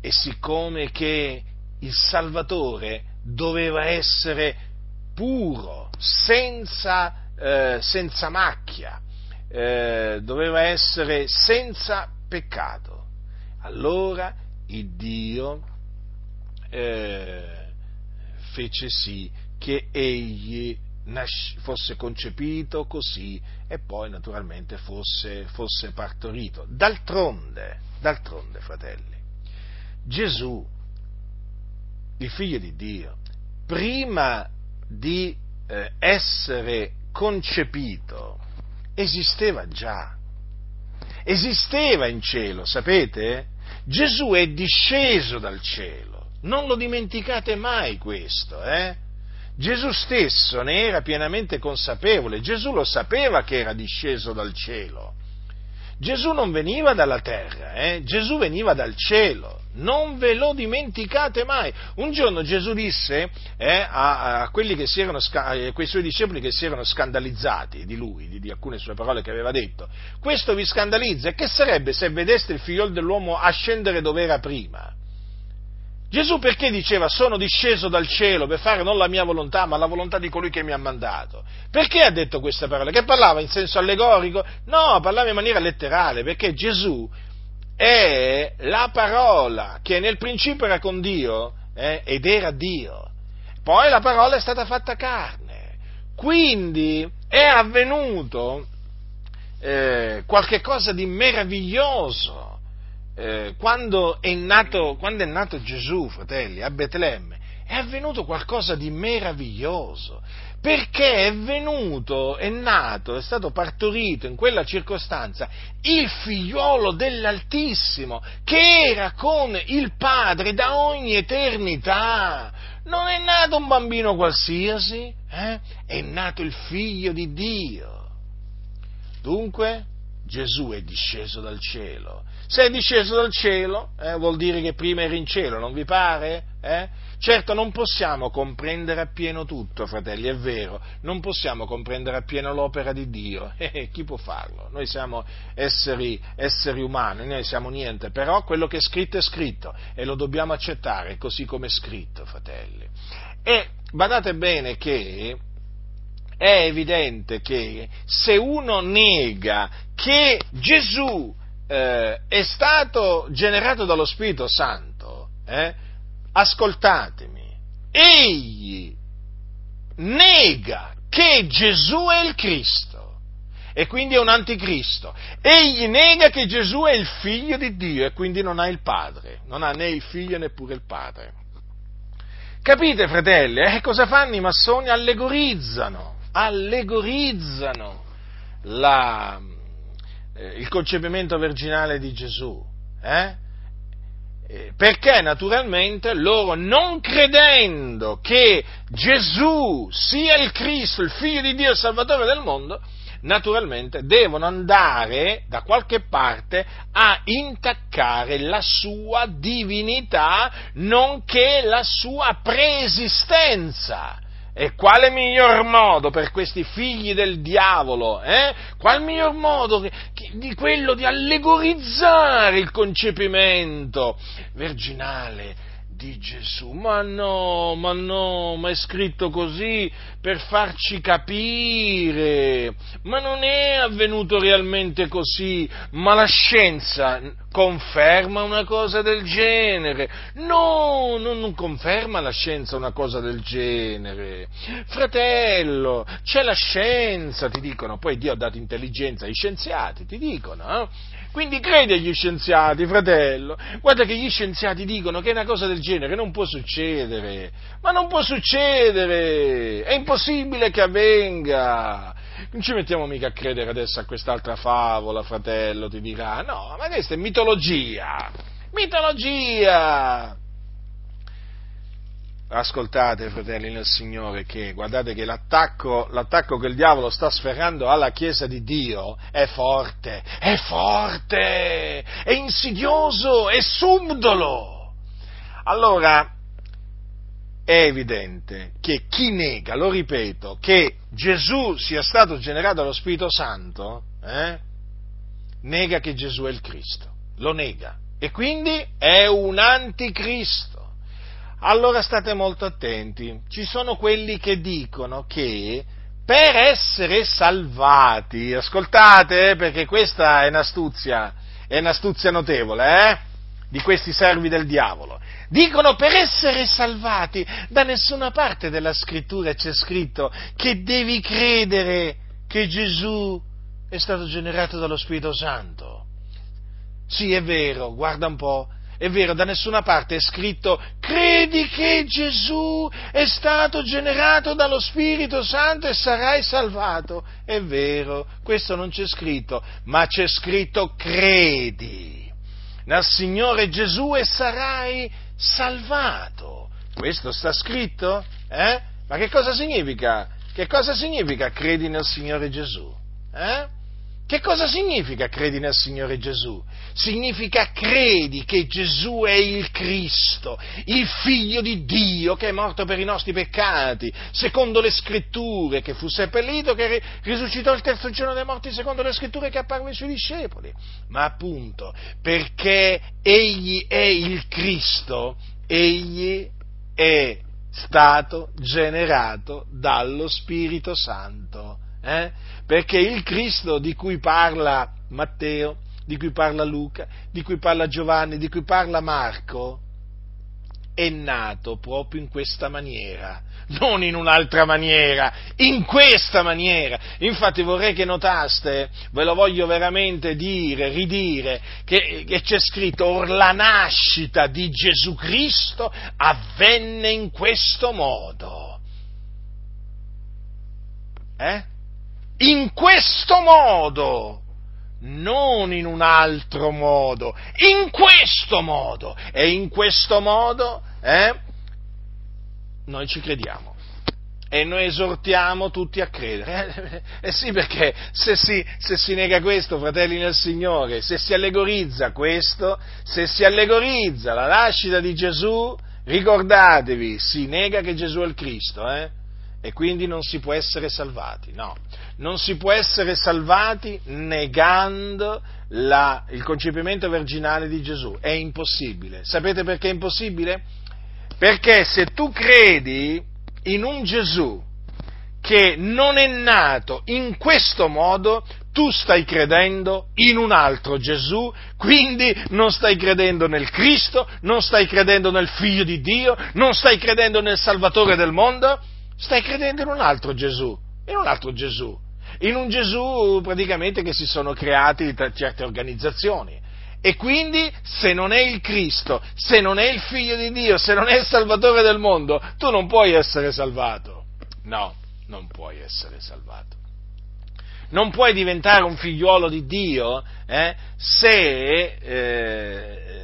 E siccome che il Salvatore doveva essere puro, senza, eh, senza macchia, eh, doveva essere senza peccato. Allora il Dio eh, fece sì che egli fosse concepito così e poi naturalmente fosse, fosse partorito. D'altronde, d'altronde, fratelli, Gesù, il figlio di Dio, prima di eh, essere concepito, esisteva già. Esisteva in cielo, sapete? Gesù è disceso dal cielo. Non lo dimenticate mai questo, eh? Gesù stesso ne era pienamente consapevole, Gesù lo sapeva che era disceso dal cielo. Gesù non veniva dalla terra, eh? Gesù veniva dal cielo, non ve lo dimenticate mai. Un giorno Gesù disse eh, a, a, erano, a quei suoi discepoli che si erano scandalizzati di lui, di, di, alcune sue parole che aveva detto, questo vi scandalizza, che sarebbe se vedeste il figlio dell'uomo ascendere dove era prima? Gesù perché diceva sono disceso dal cielo per fare non la mia volontà ma la volontà di colui che mi ha mandato? Perché ha detto queste parole? Che parlava in senso allegorico? No, parlava in maniera letterale perché Gesù è la parola che nel principio era con Dio eh, ed era Dio. Poi la parola è stata fatta carne. Quindi è avvenuto eh, qualche cosa di meraviglioso eh, quando, è nato, quando è nato Gesù, fratelli, a Betlemme, è avvenuto qualcosa di meraviglioso, perché è venuto, è nato, è stato partorito in quella circostanza il figliuolo dell'Altissimo, che era con il Padre da ogni eternità. Non è nato un bambino qualsiasi, eh? è nato il figlio di Dio. Dunque, Gesù è disceso dal cielo. Se è disceso dal cielo, eh, vuol dire che prima era in cielo, non vi pare? Eh? Certo non possiamo comprendere appieno tutto, fratelli, è vero, non possiamo comprendere appieno l'opera di Dio, *laughs* eh, chi può farlo? Noi siamo esseri, esseri, umani, noi siamo niente, però quello che è scritto è scritto e lo dobbiamo accettare così come è scritto, fratelli. E badate bene che è evidente che se uno nega che Gesù eh, è stato generato dallo Spirito Santo, eh, ascoltatemi, egli nega che Gesù è il Cristo e quindi è un anticristo. Egli nega che Gesù è il figlio di Dio e quindi non ha il padre, non ha né il figlio neppure il padre. Capite, fratelli? Eh, cosa fanno i massoni? Allegorizzano, allegorizzano la, eh, il concepimento virginale di Gesù. Eh? Eh? Perché naturalmente loro non credendo che Gesù sia il Cristo, il figlio di Dio, il Salvatore del mondo, naturalmente devono andare da qualche parte a intaccare la sua divinità, nonché la sua preesistenza. E quale miglior modo per questi figli del diavolo? Eh? Qual miglior modo di quello di allegorizzare il concepimento virginale di Gesù. Ma no, ma no, ma è scritto così per farci capire. Ma non è avvenuto realmente così. Ma la scienza conferma una cosa del genere. No, non, non conferma la scienza una cosa del genere. Fratello, c'è la scienza, ti dicono. Poi Dio ha dato intelligenza ai scienziati, ti dicono. Eh? Quindi credi agli scienziati, fratello. Guarda che gli scienziati dicono che una cosa del genere non può succedere. Ma non può succedere! È impossibile che avvenga! Non ci mettiamo mica a credere adesso a quest'altra favola, fratello, ti dirà. No, ma questa è mitologia! Mitologia! Ascoltate fratelli nel Signore che guardate che l'attacco, l'attacco, che il diavolo sta sferrando alla Chiesa di Dio è forte, è forte, è insidioso, è subdolo. Allora è evidente che chi nega, lo ripeto, che Gesù sia stato generato dallo Spirito Santo, eh, nega che Gesù è il Cristo, lo nega e quindi è un anticristo. Allora state molto attenti, ci sono quelli che dicono che per essere salvati, ascoltate eh, perché questa è un'astuzia, è un'astuzia notevole, eh? di questi servi del diavolo. Dicono per essere salvati, da nessuna parte della scrittura c'è scritto che devi credere che Gesù è stato generato dallo Spirito Santo. Sì, è vero, guarda un po', è vero, da nessuna parte è scritto credi che Gesù è stato generato dallo Spirito Santo e sarai salvato. È vero, questo non c'è scritto, ma c'è scritto credi nel Signore Gesù e sarai salvato. Questo sta scritto? Eh? Ma che cosa significa? Che cosa significa credi nel Signore Gesù? Eh? Che cosa significa credi nel Signore Gesù? Significa credi che Gesù è il Cristo, il figlio di Dio che è morto per i nostri peccati, secondo le scritture, che fu seppellito, che risuscitò il terzo giorno dei morti, secondo le scritture che apparve ai suoi discepoli. Ma appunto, perché egli è il Cristo, egli è stato generato dallo Spirito Santo. Eh? Perché il Cristo di cui parla Matteo, di cui parla Luca, di cui parla Giovanni, di cui parla Marco, è nato proprio in questa maniera, non in un'altra maniera, in questa maniera. Infatti vorrei che notaste, ve lo voglio veramente dire, ridire, che, che c'è scritto, or la nascita di Gesù Cristo avvenne in questo modo. Eh? In questo modo, non in un altro modo, in questo modo. E in questo modo eh, noi ci crediamo. E noi esortiamo tutti a credere. Eh, *laughs* eh sì, perché se si, se si, nega questo, fratelli nel Signore, se si allegorizza questo, se si allegorizza la nascita di Gesù, ricordatevi, si nega che Gesù è il Cristo, eh? E quindi non si può essere salvati, no, non si può essere salvati negando la, il concepimento virginale di Gesù, è impossibile. Sapete perché è impossibile? Perché se tu credi in un Gesù che non è nato in questo modo, tu stai credendo in un altro Gesù, quindi non stai credendo nel Cristo, non stai credendo nel Figlio di Dio, non stai credendo nel Salvatore del mondo, stai credendo in un altro Gesù, in un altro Gesù, in un Gesù praticamente che si sono creati certe organizzazioni. E quindi se non è il Cristo, se non è il Figlio di Dio, se non è il Salvatore del mondo, tu non puoi essere salvato. No, non puoi essere salvato. Non puoi diventare un figliuolo di Dio eh, se, eh,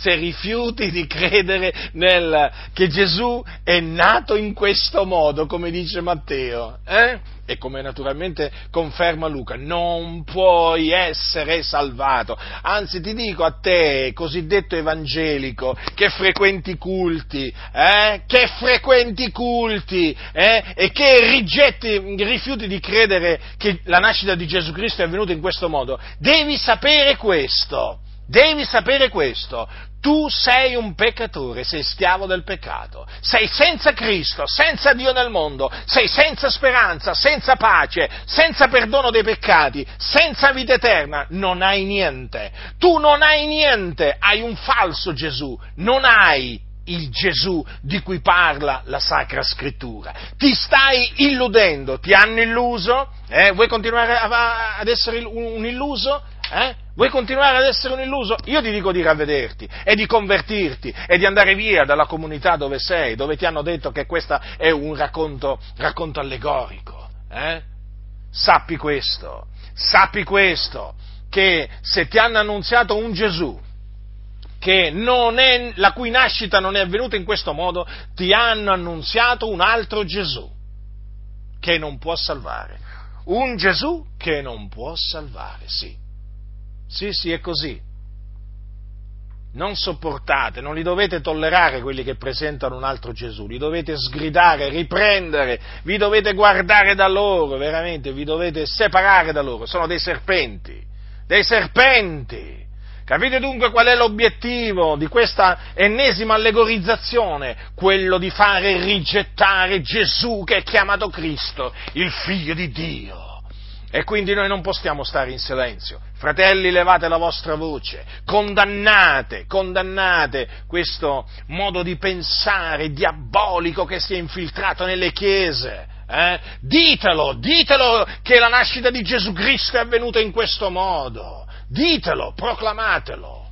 se, rifiuti di credere nel, che Gesù è nato in questo modo, come dice Matteo. Eh? e come naturalmente conferma Luca, non puoi essere salvato. Anzi ti dico a te, cosiddetto evangelico, che frequenti culti, eh, che frequenti culti eh, e che rigetti, rifiuti di credere che la nascita di Gesù Cristo è avvenuta in questo modo, devi sapere questo. Devi sapere questo, tu sei un peccatore, sei schiavo del peccato, sei senza Cristo, senza Dio nel mondo, sei senza speranza, senza pace, senza perdono dei peccati, senza vita eterna, non hai niente. Tu non hai niente, hai un falso Gesù, non hai il Gesù di cui parla la Sacra Scrittura. Ti stai illudendo, ti hanno illuso? Eh? Vuoi continuare ad essere un illuso? Eh? Vuoi continuare ad essere un illuso? Io ti dico di ravvederti e di convertirti e di andare via dalla comunità dove sei, dove ti hanno detto che questo è un racconto, racconto allegorico. Eh? Sappi questo, sappi questo, che se ti hanno annunziato un Gesù, è, la cui nascita non è avvenuta in questo modo, ti hanno annunziato un altro Gesù che non può salvare. Un Gesù che non può salvare, sì. Sì, sì, è così. Non sopportate, non li dovete tollerare quelli che presentano un altro Gesù, li dovete sgridare, riprendere, vi dovete guardare da loro, veramente, vi dovete separare da loro, sono dei serpenti, dei serpenti. Capite dunque qual è l'obiettivo di questa ennesima allegorizzazione? Quello di fare rigettare Gesù che è chiamato Cristo, il figlio di Dio. E quindi noi non possiamo stare in silenzio. Fratelli, levate la vostra voce, condannate, condannate questo modo di pensare diabolico che si è infiltrato nelle chiese. Eh? Ditelo, ditelo che la nascita di Gesù Cristo è avvenuta in questo modo. Ditelo, proclamatelo.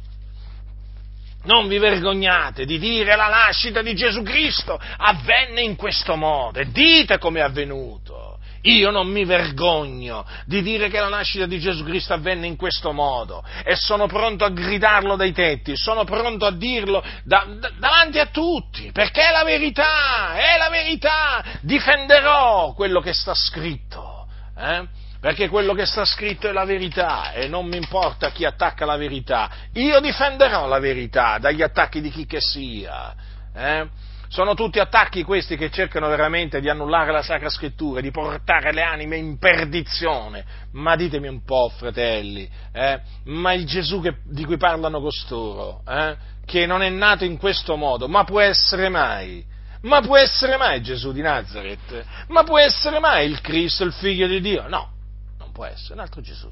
Non vi vergognate di dire la nascita di Gesù Cristo avvenne in questo modo dite come è avvenuto. Io non mi vergogno di dire che la nascita di Gesù Cristo avvenne in questo modo e sono pronto a gridarlo dai tetti, sono pronto a dirlo da, da, davanti a tutti, perché è la verità, è la verità, difenderò quello che sta scritto. Eh? perché quello che sta scritto è la verità e non mi importa chi attacca la verità, io difenderò la verità dagli attacchi di chi che sia. Eh? Sono tutti attacchi questi che cercano veramente di annullare la Sacra Scrittura, di portare le anime in perdizione. Ma ditemi un po', fratelli, eh, ma il Gesù che, di cui parlano costoro, eh, che non è nato in questo modo, ma può essere mai? Ma può essere mai Gesù di Nazareth? Ma può essere mai il Cristo, il figlio di Dio? No, non può essere, un altro Gesù.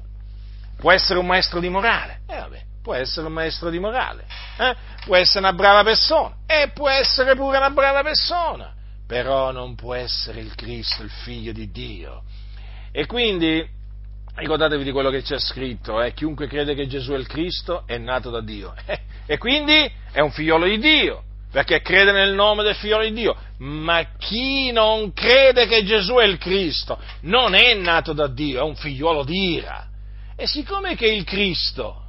Può essere un maestro di morale? Eh vabbè, può essere un maestro di morale, eh? può essere una brava persona e può essere pure una brava persona, però non può essere il Cristo, il figlio di Dio. E quindi ricordatevi di quello che c'è scritto, eh? chiunque crede che Gesù è il Cristo è nato da Dio *laughs* eh? e quindi è un figliolo di Dio, perché crede nel nome del figliolo di Dio, ma chi non crede che Gesù è il Cristo non è nato da Dio, è un figliolo di ira. E siccome che il Cristo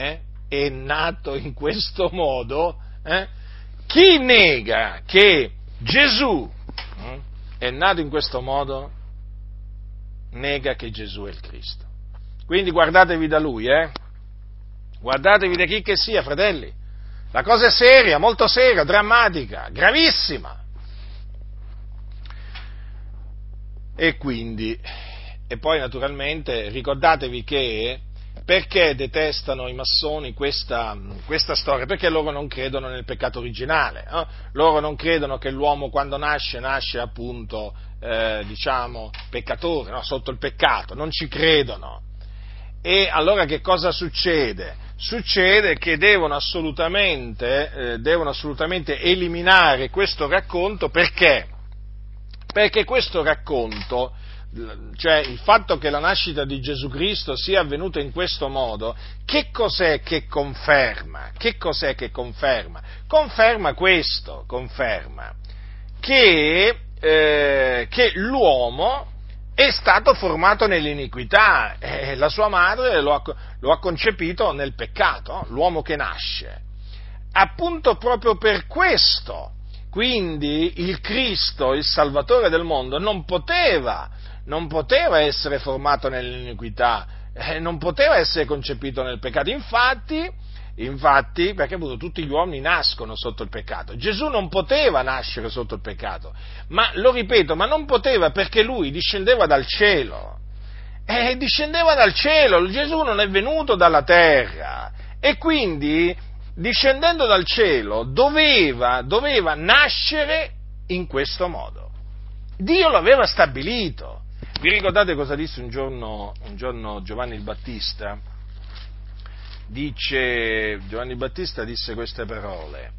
eh, è nato in questo modo, eh, chi nega che Gesù eh, è nato in questo modo, nega che Gesù è il Cristo. Quindi guardatevi da lui, eh? Guardatevi da chi che sia, fratelli. La cosa è seria, molto seria, drammatica, gravissima. E quindi, e poi naturalmente ricordatevi che perché detestano i massoni questa, questa, storia? Perché loro non credono nel peccato originale, eh? loro non credono che l'uomo quando nasce nasce appunto, eh, diciamo, peccatore, no? sotto il peccato, non ci credono. E allora che cosa succede? Succede che devono assolutamente, eh, devono assolutamente eliminare questo racconto perché? Perché questo racconto cioè il fatto che la nascita di Gesù Cristo sia avvenuta in questo modo, che cos'è che conferma? Che cos'è che conferma? Conferma questo, conferma che, eh, che l'uomo è stato formato nell'iniquità e la sua madre lo ha, lo ha concepito nel peccato, l'uomo che nasce. Appunto proprio per questo, quindi il Cristo, il Salvatore del mondo, non poteva non poteva essere formato nell'iniquità, eh, non poteva essere concepito nel peccato. Infatti, infatti, perché appunto tutti gli uomini nascono sotto il peccato. Gesù non poteva nascere sotto il peccato, ma lo ripeto, ma non poteva perché lui discendeva dal cielo. E discendeva dal cielo, Gesù non è venuto dalla terra e quindi discendendo dal cielo doveva, doveva nascere in questo modo. Dio lo aveva stabilito. Vi ricordate cosa disse un giorno, un giorno Giovanni il Battista? Dice, Giovanni il Battista disse queste parole.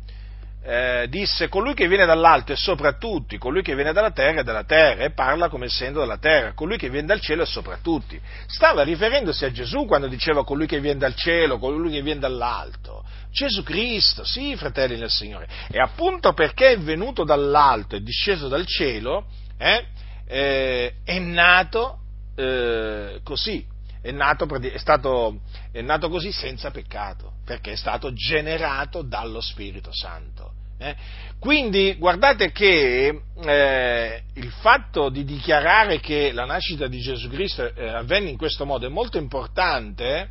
Eh, disse colui che viene dall'alto è sopra tutti, colui che viene dalla terra è dalla terra e parla come essendo dalla terra, colui che viene dal cielo è sopra tutti. Stava riferendosi a Gesù quando diceva colui che viene dal cielo, colui che viene dall'alto. Gesù Cristo, sì, fratelli del Signore. E appunto perché è venuto dall'alto e disceso dal cielo, eh, eh, è nato eh, così, è nato, è, stato, è nato, così senza peccato, perché è stato generato dallo Spirito Santo. Eh? Quindi guardate che eh, il fatto di dichiarare che la nascita di Gesù Cristo eh, avvenne in questo modo è molto importante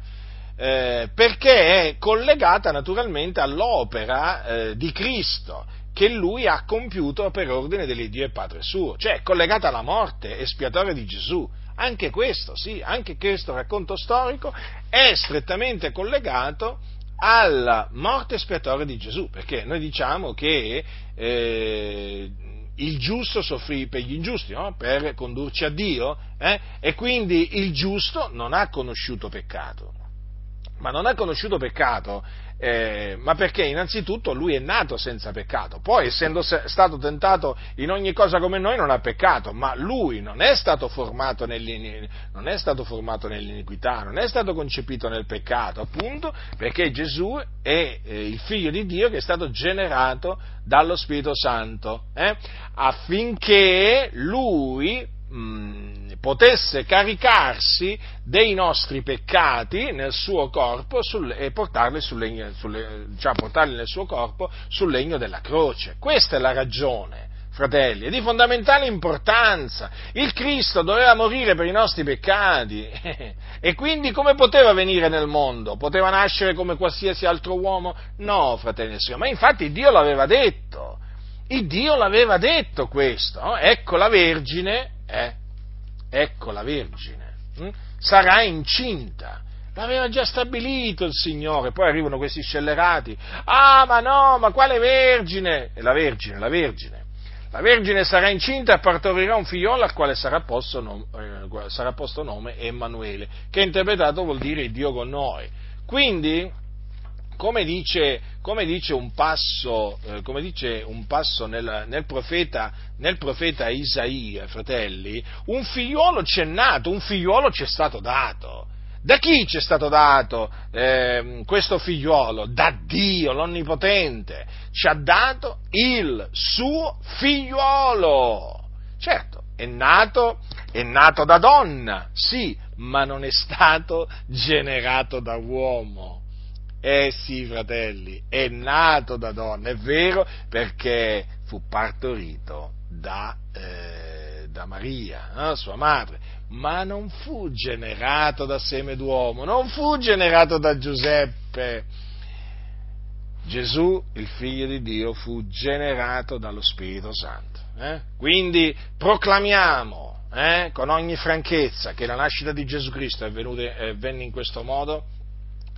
eh, perché è collegata naturalmente all'opera eh, di Cristo che lui ha compiuto per ordine dell'Iddio e Padre suo, cioè collegata alla morte espiatoria di Gesù. Anche questo, sì, anche questo racconto storico è strettamente collegato alla morte espiatoria di Gesù, perché noi diciamo che eh, il giusto soffrì per gli ingiusti, no? per condurci a Dio, eh? e quindi il giusto non ha conosciuto peccato. Ma non ha conosciuto peccato eh, ma perché innanzitutto lui è nato senza peccato, poi essendo stato tentato in ogni cosa come noi non ha peccato, ma lui non è stato formato, non è stato formato nell'iniquità, non è stato concepito nel peccato, appunto perché Gesù è eh, il figlio di Dio che è stato generato dallo Spirito Santo, eh, affinché lui mh, mm, potesse caricarsi dei nostri peccati nel suo corpo sul, e portarli, sul legno, sul, cioè portarli nel suo corpo sul legno della croce. Questa è la ragione fratelli, è di fondamentale importanza. Il Cristo doveva morire per i nostri peccati *laughs* e quindi come poteva venire nel mondo? Poteva nascere come qualsiasi altro uomo? No, fratelli e sorelle, ma infatti Dio l'aveva detto. Il Dio l'aveva detto questo. No? Ecco la Vergine, eh, ecco la Vergine, hm? sarà incinta. L'aveva già stabilito il Signore, poi arrivano questi scellerati, ah ma no, ma quale Vergine? E la Vergine, la Vergine. La Vergine sarà incinta e partorirà un figliolo al quale sarà posto, nome, eh, sarà posto nome Emanuele, che interpretato vuol dire Dio con noi. Quindi, come dice, come dice un passo, eh, dice un passo nel, nel, profeta, nel, profeta, Isaia, fratelli, un figliuolo c'è nato, un figliuolo ci è stato dato. Da chi ci è stato dato eh, questo figliuolo? Da Dio, l'Onnipotente. Ci ha dato il suo figliuolo. Certo, è nato, è nato da donna, sì, ma non è stato generato da uomo eh sì, fratelli, è nato da donna, è vero, perché fu partorito da, eh, da Maria, no? sua madre, ma non fu generato da seme d'uomo, non fu generato da Giuseppe. Gesù, il figlio di Dio, fu generato dallo Spirito Santo. Eh? Quindi proclamiamo eh, con ogni franchezza che la nascita di Gesù Cristo avvenne in questo modo,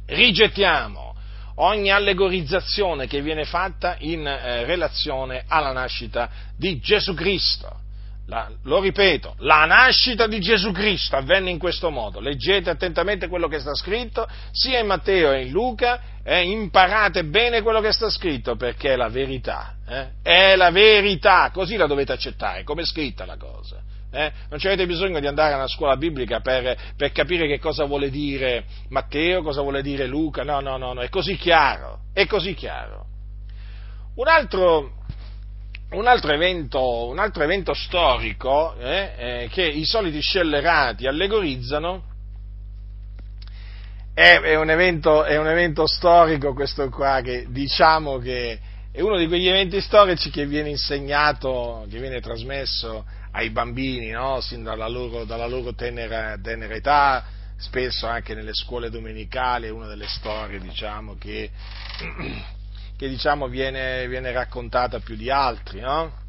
rigettiamo ogni allegorizzazione che viene fatta in eh, relazione alla nascita di Gesù Cristo. La, lo ripeto, la nascita di Gesù Cristo avvenne in questo modo. Leggete attentamente quello che sta scritto, sia in Matteo e in Luca, e eh, imparate bene quello che sta scritto, perché è la verità. Eh? È la verità, così la dovete accettare, come è scritta la cosa. Eh? Non avete bisogno di andare a una scuola biblica per, per, capire che cosa vuole dire Matteo, cosa vuole dire Luca, no, no, no, no, è così chiaro, è così chiaro. Un altro, un altro, evento, un altro evento, storico eh, eh, che i soliti scellerati allegorizzano è, un evento, è, un evento, storico questo qua che diciamo che è uno di quegli eventi storici che viene insegnato, che viene trasmesso ai bambini no? sin dalla loro, dalla loro tenera, tenera, età, spesso anche nelle scuole domenicali, è una delle storie diciamo, che *clears throat* che diciamo viene, viene raccontata più di altri, no?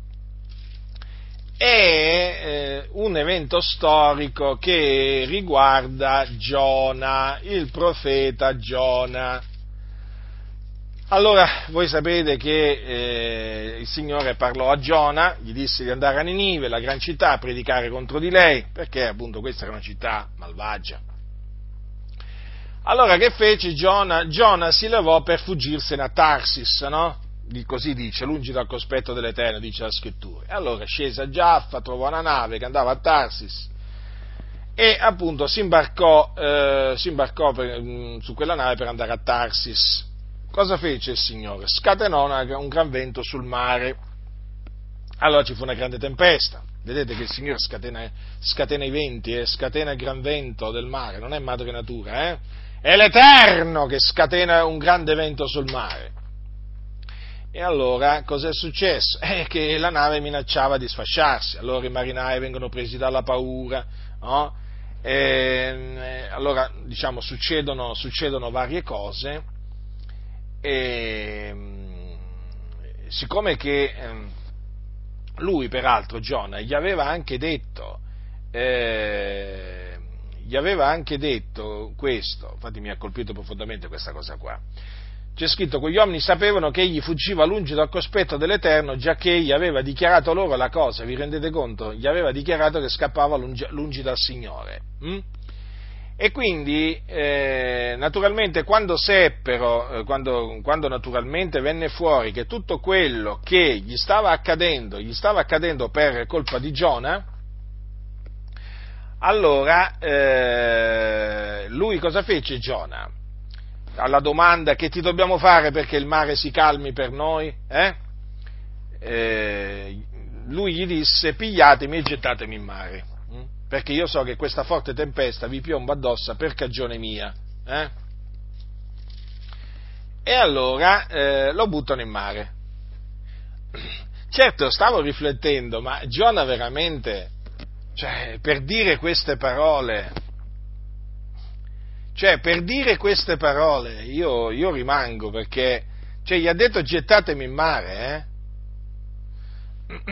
È eh, un evento storico che riguarda Giona, il profeta Giona. Allora, voi sapete che eh, il Signore parlò a Giona, gli disse di andare a Ninive, la gran città, a predicare contro di lei, perché appunto questa era una città malvagia allora che fece Giona? Giona si levò per fuggirsene a Tarsis, no? Così dice, lungi dal cospetto dell'Eterno, dice la scrittura. Allora scese a Giaffa, trovò una nave che andava a Tarsis e appunto si imbarcò, eh, si imbarcò per, mm, su quella nave per andare a Tarsis. Cosa fece il Signore? Scatenò un gran vento sul mare. Allora ci fu una grande tempesta. Vedete che il Signore scatena, scatena i venti e eh? scatena il gran vento del mare, non è madre natura, eh? È l'Eterno che scatena un grande vento sul mare. E allora cos'è successo? *laughs* È che la nave minacciava di sfasciarsi, allora i marinai vengono presi dalla paura, no? e, allora diciamo succedono, succedono varie cose e siccome che ehm, lui peraltro Giona gli aveva anche detto eh, gli aveva anche detto questo, infatti mi ha colpito profondamente questa cosa qua. C'è scritto, quegli uomini sapevano che egli fuggiva lungi dal cospetto dell'Eterno, già che egli aveva dichiarato loro la cosa, vi rendete conto? Gli aveva dichiarato che scappava lungi, lungi dal Signore. Hm? E quindi, eh, naturalmente, quando seppero, eh, quando, quando naturalmente venne fuori che tutto quello che gli stava accadendo, gli stava accadendo per colpa di Giona, allora, eh, lui cosa fece Giona? Alla domanda che ti dobbiamo fare perché il mare si calmi per noi? Eh? Eh, lui gli disse pigliatemi e gettatemi in mare? Perché io so che questa forte tempesta vi piomba addosso per cagione mia. Eh? E allora eh, lo buttano in mare. Certo, stavo riflettendo, ma Giona veramente cioè, per dire queste parole, cioè, per dire queste parole, io, io rimango perché, cioè, gli ha detto gettatemi in mare, eh?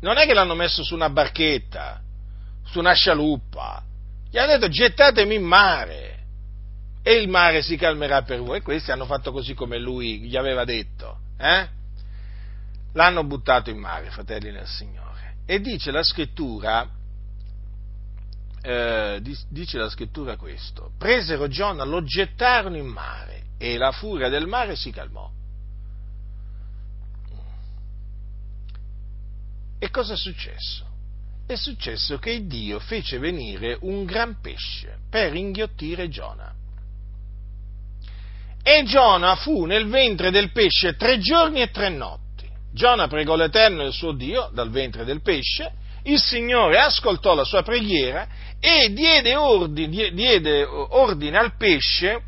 Non è che l'hanno messo su una barchetta, su una scialuppa, gli ha detto gettatemi in mare e il mare si calmerà per voi. E questi hanno fatto così come lui gli aveva detto, eh? L'hanno buttato in mare, fratelli nel Signore. E dice la scrittura, eh, dice la scrittura questo, presero Giona, lo gettarono in mare e la furia del mare si calmò. E cosa è successo? È successo che Dio fece venire un gran pesce per inghiottire Giona. E Giona fu nel ventre del pesce tre giorni e tre notti. Giona pregò l'Eterno il suo Dio dal ventre del pesce, il Signore ascoltò la sua preghiera e diede ordine, diede ordine al pesce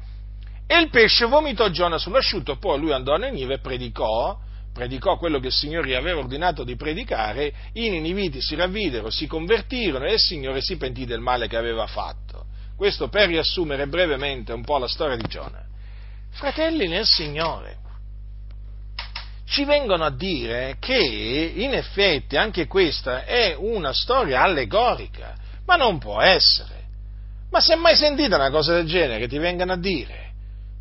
e il pesce vomitò Giona sull'asciutto, poi lui andò a Ninive e predicò, predicò quello che il Signore gli aveva ordinato di predicare, i niniviti si ravvidero, si convertirono e il Signore si pentì del male che aveva fatto. Questo per riassumere brevemente un po' la storia di Giona. Fratelli nel Signore, ci vengono a dire che in effetti anche questa è una storia allegorica, ma non può essere. Ma se mai sentita una cosa del genere ti vengano a dire?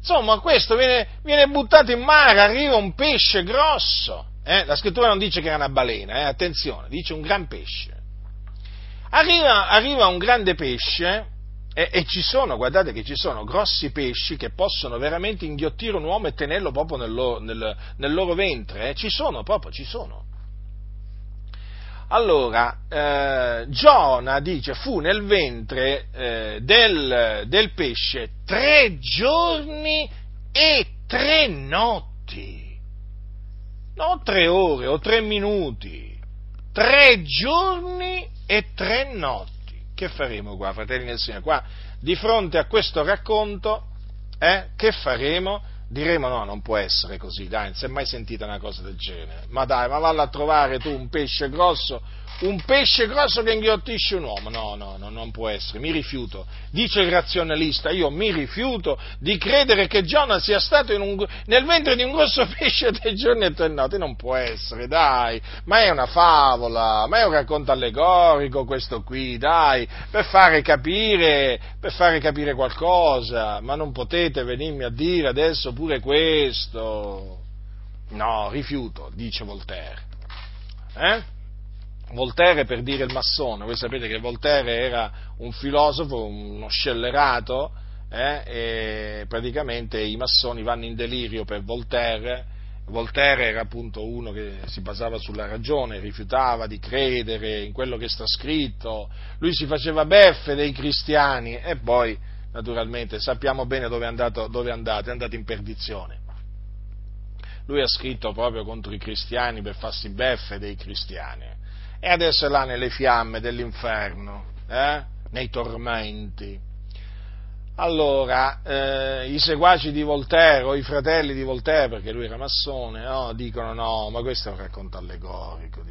Insomma, questo viene, viene buttato in mare, arriva un pesce grosso. Eh? La scrittura non dice che era una balena, eh? attenzione, dice un gran pesce. Arriva, arriva un grande pesce e, e, ci sono, guardate che ci sono grossi pesci che possono veramente inghiottire un uomo e tenerlo proprio nel loro, nel, nel loro ventre, eh? ci sono proprio, ci sono. Allora, eh, Giona dice fu nel ventre eh, del, del pesce tre giorni e tre notti, non tre ore o tre minuti, tre giorni e tre notti che faremo qua, fratelli del Signore? Qua, di fronte a questo racconto, eh, che faremo? Diremo no, non può essere così, dai, non si è mai sentita una cosa del genere. Ma dai, ma valla a trovare tu un pesce grosso un pesce grosso che inghiottisce un uomo. No, no, no, non può essere, mi rifiuto. Dice il razionalista, io mi rifiuto di credere che Giona sia stato un, nel ventre di un grosso *laughs* pesce tre giorni e tre notti. Non può essere, dai, ma è una favola, ma è un racconto allegorico questo qui, dai, per fare capire, per fare capire qualcosa, ma non potete venirmi a dire adesso pure questo. No, rifiuto, dice Voltaire. Eh? Voltaire per dire il massone, voi sapete che Voltaire era un filosofo, uno scellerato, eh, e praticamente i massoni vanno in delirio per Voltaire. Voltaire era appunto uno che si basava sulla ragione, rifiutava di credere in quello che sta scritto, lui si faceva beffe dei cristiani e poi naturalmente sappiamo bene dove è andato, dove è andato, è andato in perdizione. Lui ha scritto proprio contro i cristiani per farsi beffe dei cristiani e adesso è là nelle fiamme dell'inferno, eh? nei tormenti. Allora, eh, i seguaci di Voltaire o i fratelli di Voltaire, perché lui era massone, no? dicono no, ma questo è un racconto allegorico,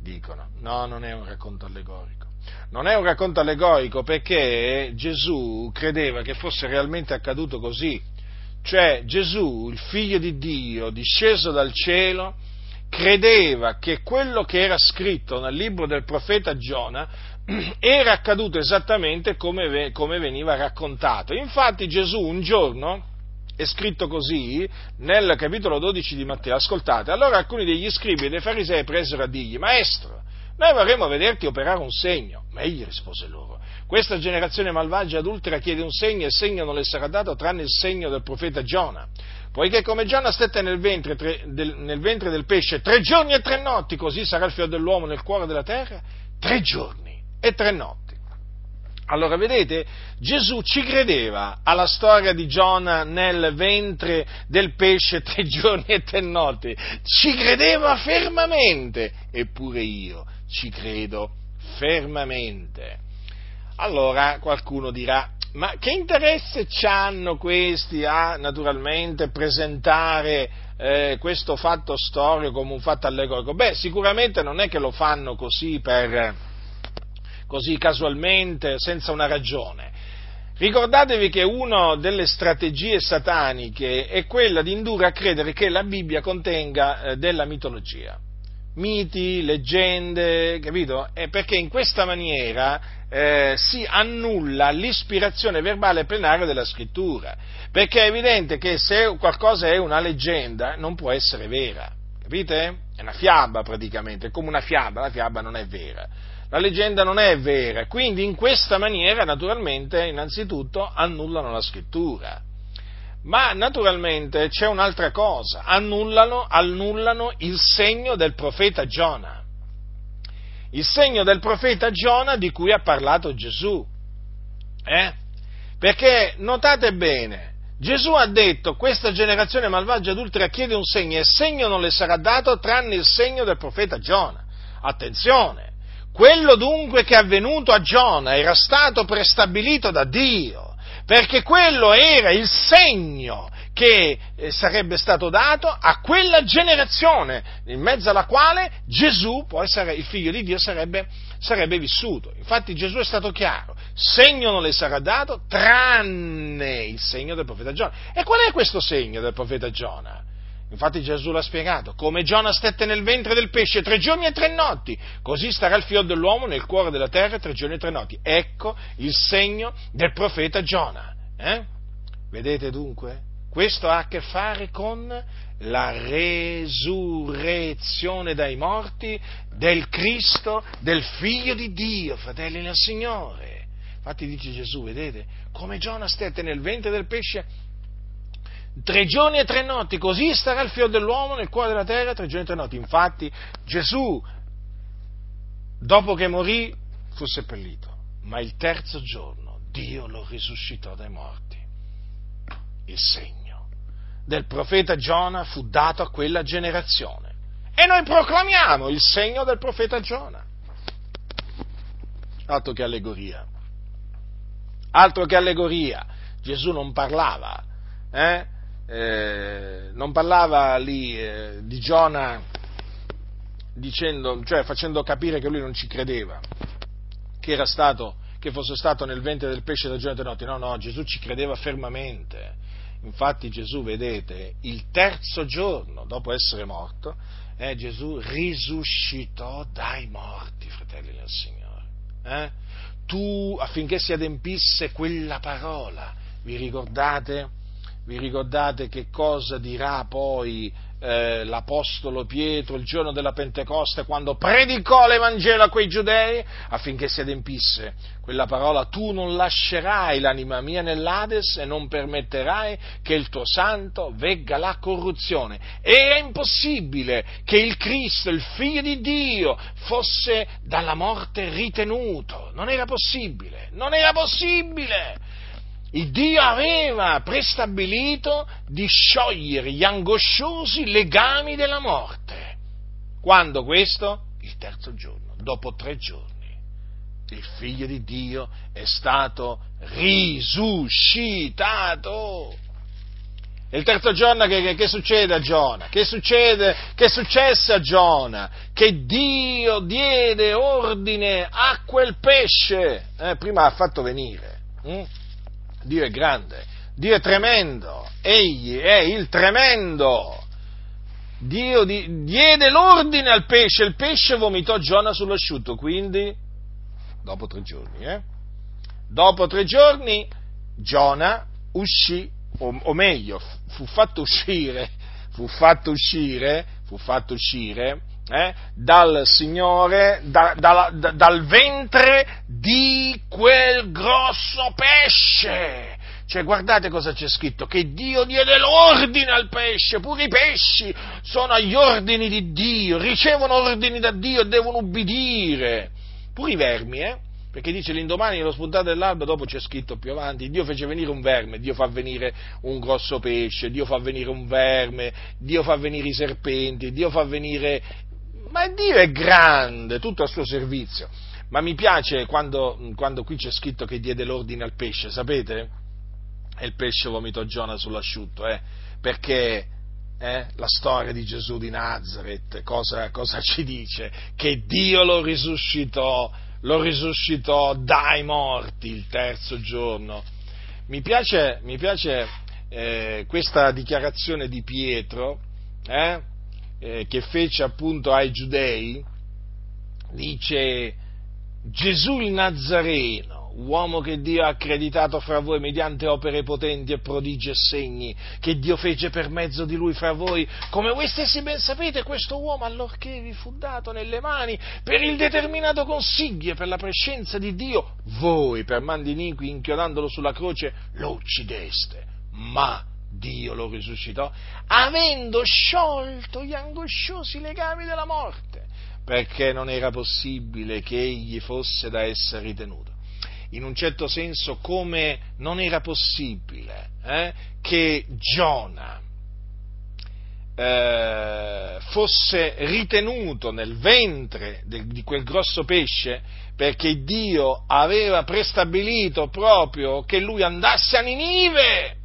dicono, no, non è un racconto allegorico. Non è un racconto allegorico perché Gesù credeva che fosse realmente accaduto così, cioè Gesù, il figlio di Dio, disceso dal cielo, credeva che quello che era scritto nel libro del profeta Giona *clears throat* era accaduto esattamente come, come veniva raccontato. Infatti Gesù un giorno, è scritto così nel capitolo 12 di Matteo, ascoltate, allora alcuni degli scribi e dei farisei presero a dirgli, maestro, noi vorremmo vederti operare un segno. Ma egli rispose loro, questa generazione malvagia adultera chiede un segno e il segno non le sarà dato tranne il segno del profeta Giona poiché come Giona stette nel ventre, tre, del, nel ventre, del, pesce tre giorni e tre notti, così sarà il figlio dell'uomo nel cuore della terra, tre giorni e tre notti. Allora, vedete, Gesù ci credeva alla storia di Giona nel ventre del pesce tre *laughs* giorni e tre notti, ci credeva fermamente, eppure io ci credo fermamente. Allora qualcuno dirà, ma che interesse hanno questi a naturalmente presentare eh, questo fatto storico come un fatto allegorico? Beh, sicuramente non è che lo fanno così per così casualmente, senza una ragione. Ricordatevi che una delle strategie sataniche è quella di indurre a credere che la Bibbia contenga eh, della mitologia miti, leggende, capito? E perché in questa maniera eh, si annulla l'ispirazione verbale plenaria della scrittura, perché è evidente che se qualcosa è una leggenda non può essere vera, capite? È una fiaba praticamente, è come una fiaba, la fiaba non è vera. La leggenda non è vera, quindi in questa maniera naturalmente innanzitutto annullano la scrittura. Ma naturalmente c'è un'altra cosa, annullano, annullano il segno del profeta Giona. Il segno del profeta Giona di cui ha parlato Gesù. Eh? Perché notate bene, Gesù ha detto questa generazione malvagia adultera chiede un segno e il segno non le sarà dato tranne il segno del profeta Giona. Attenzione, quello dunque che è avvenuto a Giona era stato prestabilito da Dio perché quello era il segno che eh, sarebbe stato dato a quella generazione in mezzo alla quale Gesù, poi il figlio di Dio, sarebbe, sarebbe vissuto. Infatti Gesù è stato chiaro, segno non le sarà dato tranne il segno del profeta Giona. E qual è questo segno del profeta Giona? Infatti Gesù l'ha spiegato, come Giona stette nel ventre del pesce tre giorni e tre notti, così starà il figlio dell'uomo nel cuore della terra tre giorni e tre notti. Ecco il segno del profeta Giona. Eh? Vedete dunque? Questo ha a che fare con la resurrezione dai morti del Cristo, del Figlio di Dio, fratelli nel Signore. Infatti dice Gesù, vedete, come Giona stette nel ventre del pesce tre giorni e tre notti, così starà il figlio dell'uomo nel cuore della terra tre giorni e tre notti. Infatti Gesù, dopo che morì, fu seppellito, ma il terzo giorno Dio lo risuscitò dai morti. Il segno del profeta Giona fu dato a quella generazione. E noi proclamiamo il segno del profeta Giona. Altro che allegoria. Altro che allegoria. Gesù non parlava eh, eh, non parlava lì eh, di Giona dicendo, cioè facendo capire che lui non ci credeva, che era stato, che fosse stato nel ventre del pesce da giorno e notte. No, no, Gesù ci credeva fermamente. Infatti Gesù, vedete, il terzo giorno dopo essere morto, eh, Gesù risuscitò dai morti, fratelli del Signore. Eh? Tu, affinché si adempisse quella parola, vi ricordate? Vi ricordate che cosa dirà poi eh, l'Apostolo Pietro il giorno della Pentecoste quando predicò l'Evangelo a quei giudei affinché si adempisse quella parola tu non lascerai l'anima mia nell'Ades e non permetterai che il tuo santo vegga la corruzione. Era impossibile che il Cristo, il figlio di Dio, fosse dalla morte ritenuto. Non era possibile, non era possibile il Dio aveva prestabilito di sciogliere gli angosciosi legami della morte. Quando questo? Il terzo giorno, dopo tre giorni. Il figlio di Dio è stato risuscitato. Il terzo giorno che, che, che, succede a Giona? Che succede? Che successe a Giona? Che Dio diede ordine a quel pesce. Eh, prima ha fatto venire. Hm? Dio è grande, Dio è tremendo, Egli è il tremendo. Dio di, diede l'ordine al pesce, il pesce vomitò Giona sull'asciutto, quindi dopo tre giorni, eh? dopo tre giorni Giona uscì, o, o meglio, fu fatto uscire, fu fatto uscire, fu fatto uscire eh, dal Signore, da, da, da, dal ventre di quel grosso pesce. Cioè, guardate cosa c'è scritto, che Dio diede l'ordine al pesce, pure i pesci sono agli ordini di Dio, ricevono ordini da Dio e devono ubbidire. Pure i vermi, eh? Perché dice l'indomani nello spuntare dell'alba, dopo c'è scritto più avanti, Dio fece venire un verme, Dio fa venire un grosso pesce, Dio fa venire un verme, Dio fa venire i serpenti, Dio fa venire ma Dio è grande, tutto a suo servizio. Ma mi piace quando, quando qui c'è scritto che diede l'ordine al pesce, sapete? E il pesce vomitò Giona sull'asciutto, eh? Perché eh, la storia di Gesù di Nazareth, cosa, cosa, ci dice? Che Dio lo risuscitò, lo risuscitò dai morti il terzo giorno. Mi piace, mi piace eh, questa dichiarazione di Pietro, eh, eh, che fece appunto ai giudei, dice Gesù il Nazareno, uomo che Dio ha accreditato fra voi mediante opere potenti e prodigi e segni, che Dio fece per mezzo di lui fra voi, come voi stessi ben sapete, questo uomo allorché vi fu dato nelle mani per il determinato consiglio e per la prescenza di Dio, voi per mandi iniqui inchiodandolo sulla croce lo uccideste, ma Dio lo risuscitò, avendo sciolto gli angosciosi legami della morte, perché non era possibile che egli fosse da essere ritenuto. In un certo senso, come non era possibile eh, che Giona eh, fosse ritenuto nel ventre de, di quel grosso pesce, perché Dio aveva prestabilito proprio che lui andasse a Ninive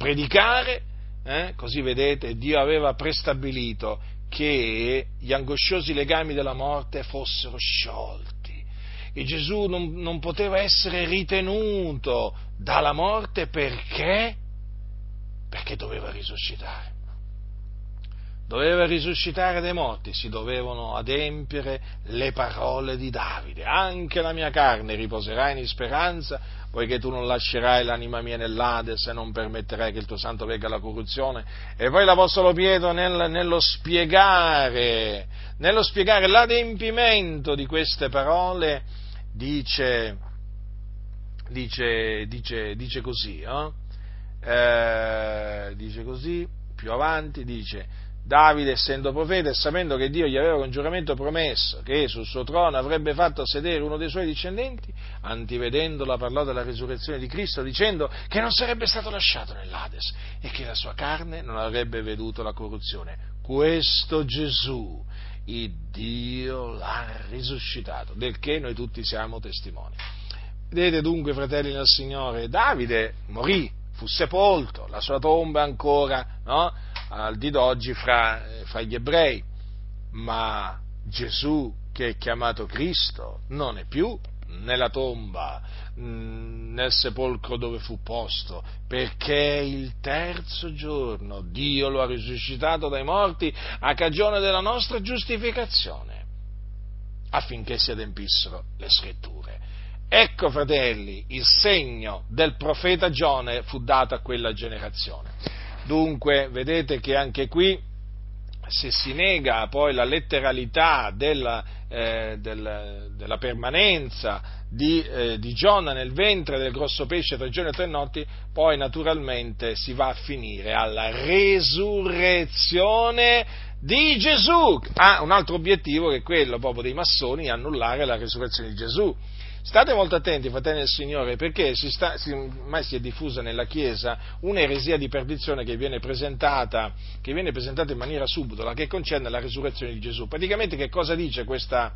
predicare, eh, così vedete, Dio aveva prestabilito che gli angosciosi legami della morte fossero sciolti. E Gesù non, non poteva essere ritenuto dalla morte perché? Perché doveva risuscitare doveva risuscitare dai morti, si dovevano adempiere le parole di Davide. Anche la mia carne riposerà in speranza, poiché tu non lascerai l'anima mia nell'Ades e non permetterai che il tuo santo vegga alla corruzione. E poi l'Apostolo Pietro nel, nello, spiegare, nello spiegare l'adempimento di queste parole dice, dice, dice, dice così, eh? Eh, dice così, più avanti dice Davide, essendo profeta e sapendo che Dio gli aveva con giuramento promesso che sul suo trono avrebbe fatto sedere uno dei suoi discendenti, antivedendola parlò della risurrezione di Cristo dicendo che non sarebbe stato lasciato nell'Ades e che la sua carne non avrebbe veduto la corruzione. Questo Gesù, il Dio l'ha risuscitato, del che noi tutti siamo testimoni. Vedete dunque, fratelli del Signore, Davide morì, fu sepolto, la sua tomba ancora, no? Al di d'oggi fra, fra gli ebrei, ma Gesù che è chiamato Cristo non è più nella tomba, mm, nel sepolcro dove fu posto, perché il terzo giorno Dio lo ha risuscitato dai morti a cagione della nostra giustificazione, affinché si adempissero le scritture. Ecco, fratelli, il segno del profeta Gione fu dato a quella generazione. Dunque, vedete che anche qui, se si nega poi la letteralità della, eh, del, della permanenza di, eh, di, Giona nel ventre del grosso pesce tre giorni e tre notti, poi naturalmente si va a finire alla resurrezione di Gesù. Ha un altro obiettivo che è quello proprio dei massoni, annullare la resurrezione di Gesù. State molto attenti, fratelli del Signore, perché si sta, si, ormai si è diffusa nella Chiesa un'eresia di perdizione che viene, presentata, che viene presentata in maniera subdola, che concerne la resurrezione di Gesù. Praticamente che cosa dice questa,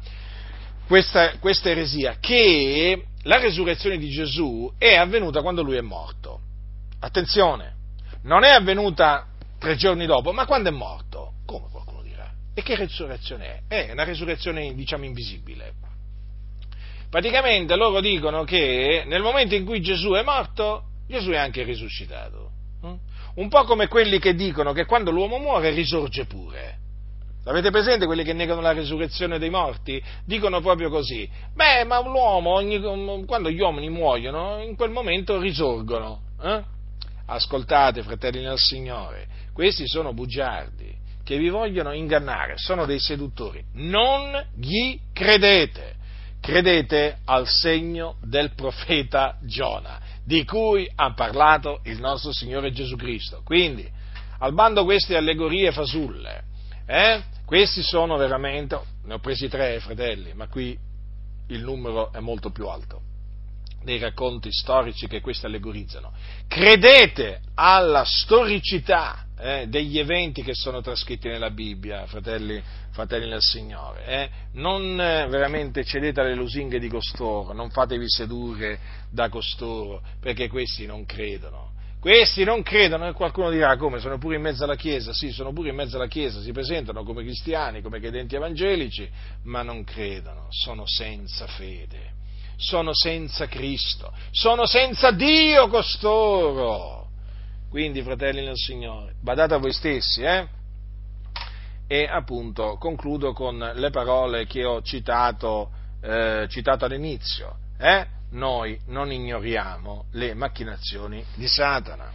questa, questa eresia? Che la resurrezione di Gesù è avvenuta quando lui è morto. Attenzione, non è avvenuta tre giorni dopo, ma quando è morto. E che resurrezione è? È una resurrezione, diciamo, invisibile praticamente loro dicono che nel momento in cui Gesù è morto, Gesù è anche risuscitato. Hm? Un po' come quelli che dicono che quando l'uomo muore risorge pure. Avete presente quelli che negano la risurrezione dei morti? Dicono proprio così. Beh, ma l'uomo, ogni, quando gli uomini muoiono, in quel momento risorgono. Eh? Ascoltate, fratelli del Signore, questi sono bugiardi che vi vogliono ingannare, sono dei seduttori. Non gli credete credete al segno del profeta Giona, di cui ha parlato il nostro Signore Gesù Cristo. Quindi, al bando queste allegorie fasulle, eh? questi sono veramente, ne ho presi tre fratelli, ma qui il numero è molto più alto dei racconti storici che questi allegorizzano. Credete alla storicità eh, degli eventi che sono trascritti nella Bibbia, fratelli, fratelli del Signore. Eh? Non eh, veramente cedete alle lusinghe di costoro, non fatevi sedurre da costoro, perché questi non credono. Questi non credono e qualcuno dirà come sono pure in mezzo alla Chiesa, sì, sono pure in mezzo alla Chiesa, si presentano come cristiani, come credenti evangelici, ma non credono, sono senza fede sono senza Cristo, sono senza Dio costoro. Quindi, fratelli nel Signore, badate a voi stessi, eh? E appunto concludo con le parole che ho citato, eh, citato all'inizio. Eh? Noi non ignoriamo le macchinazioni di Satana.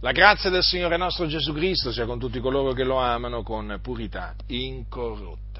La grazia del Signore nostro Gesù Cristo sia con tutti coloro che lo amano con purità incorrotta.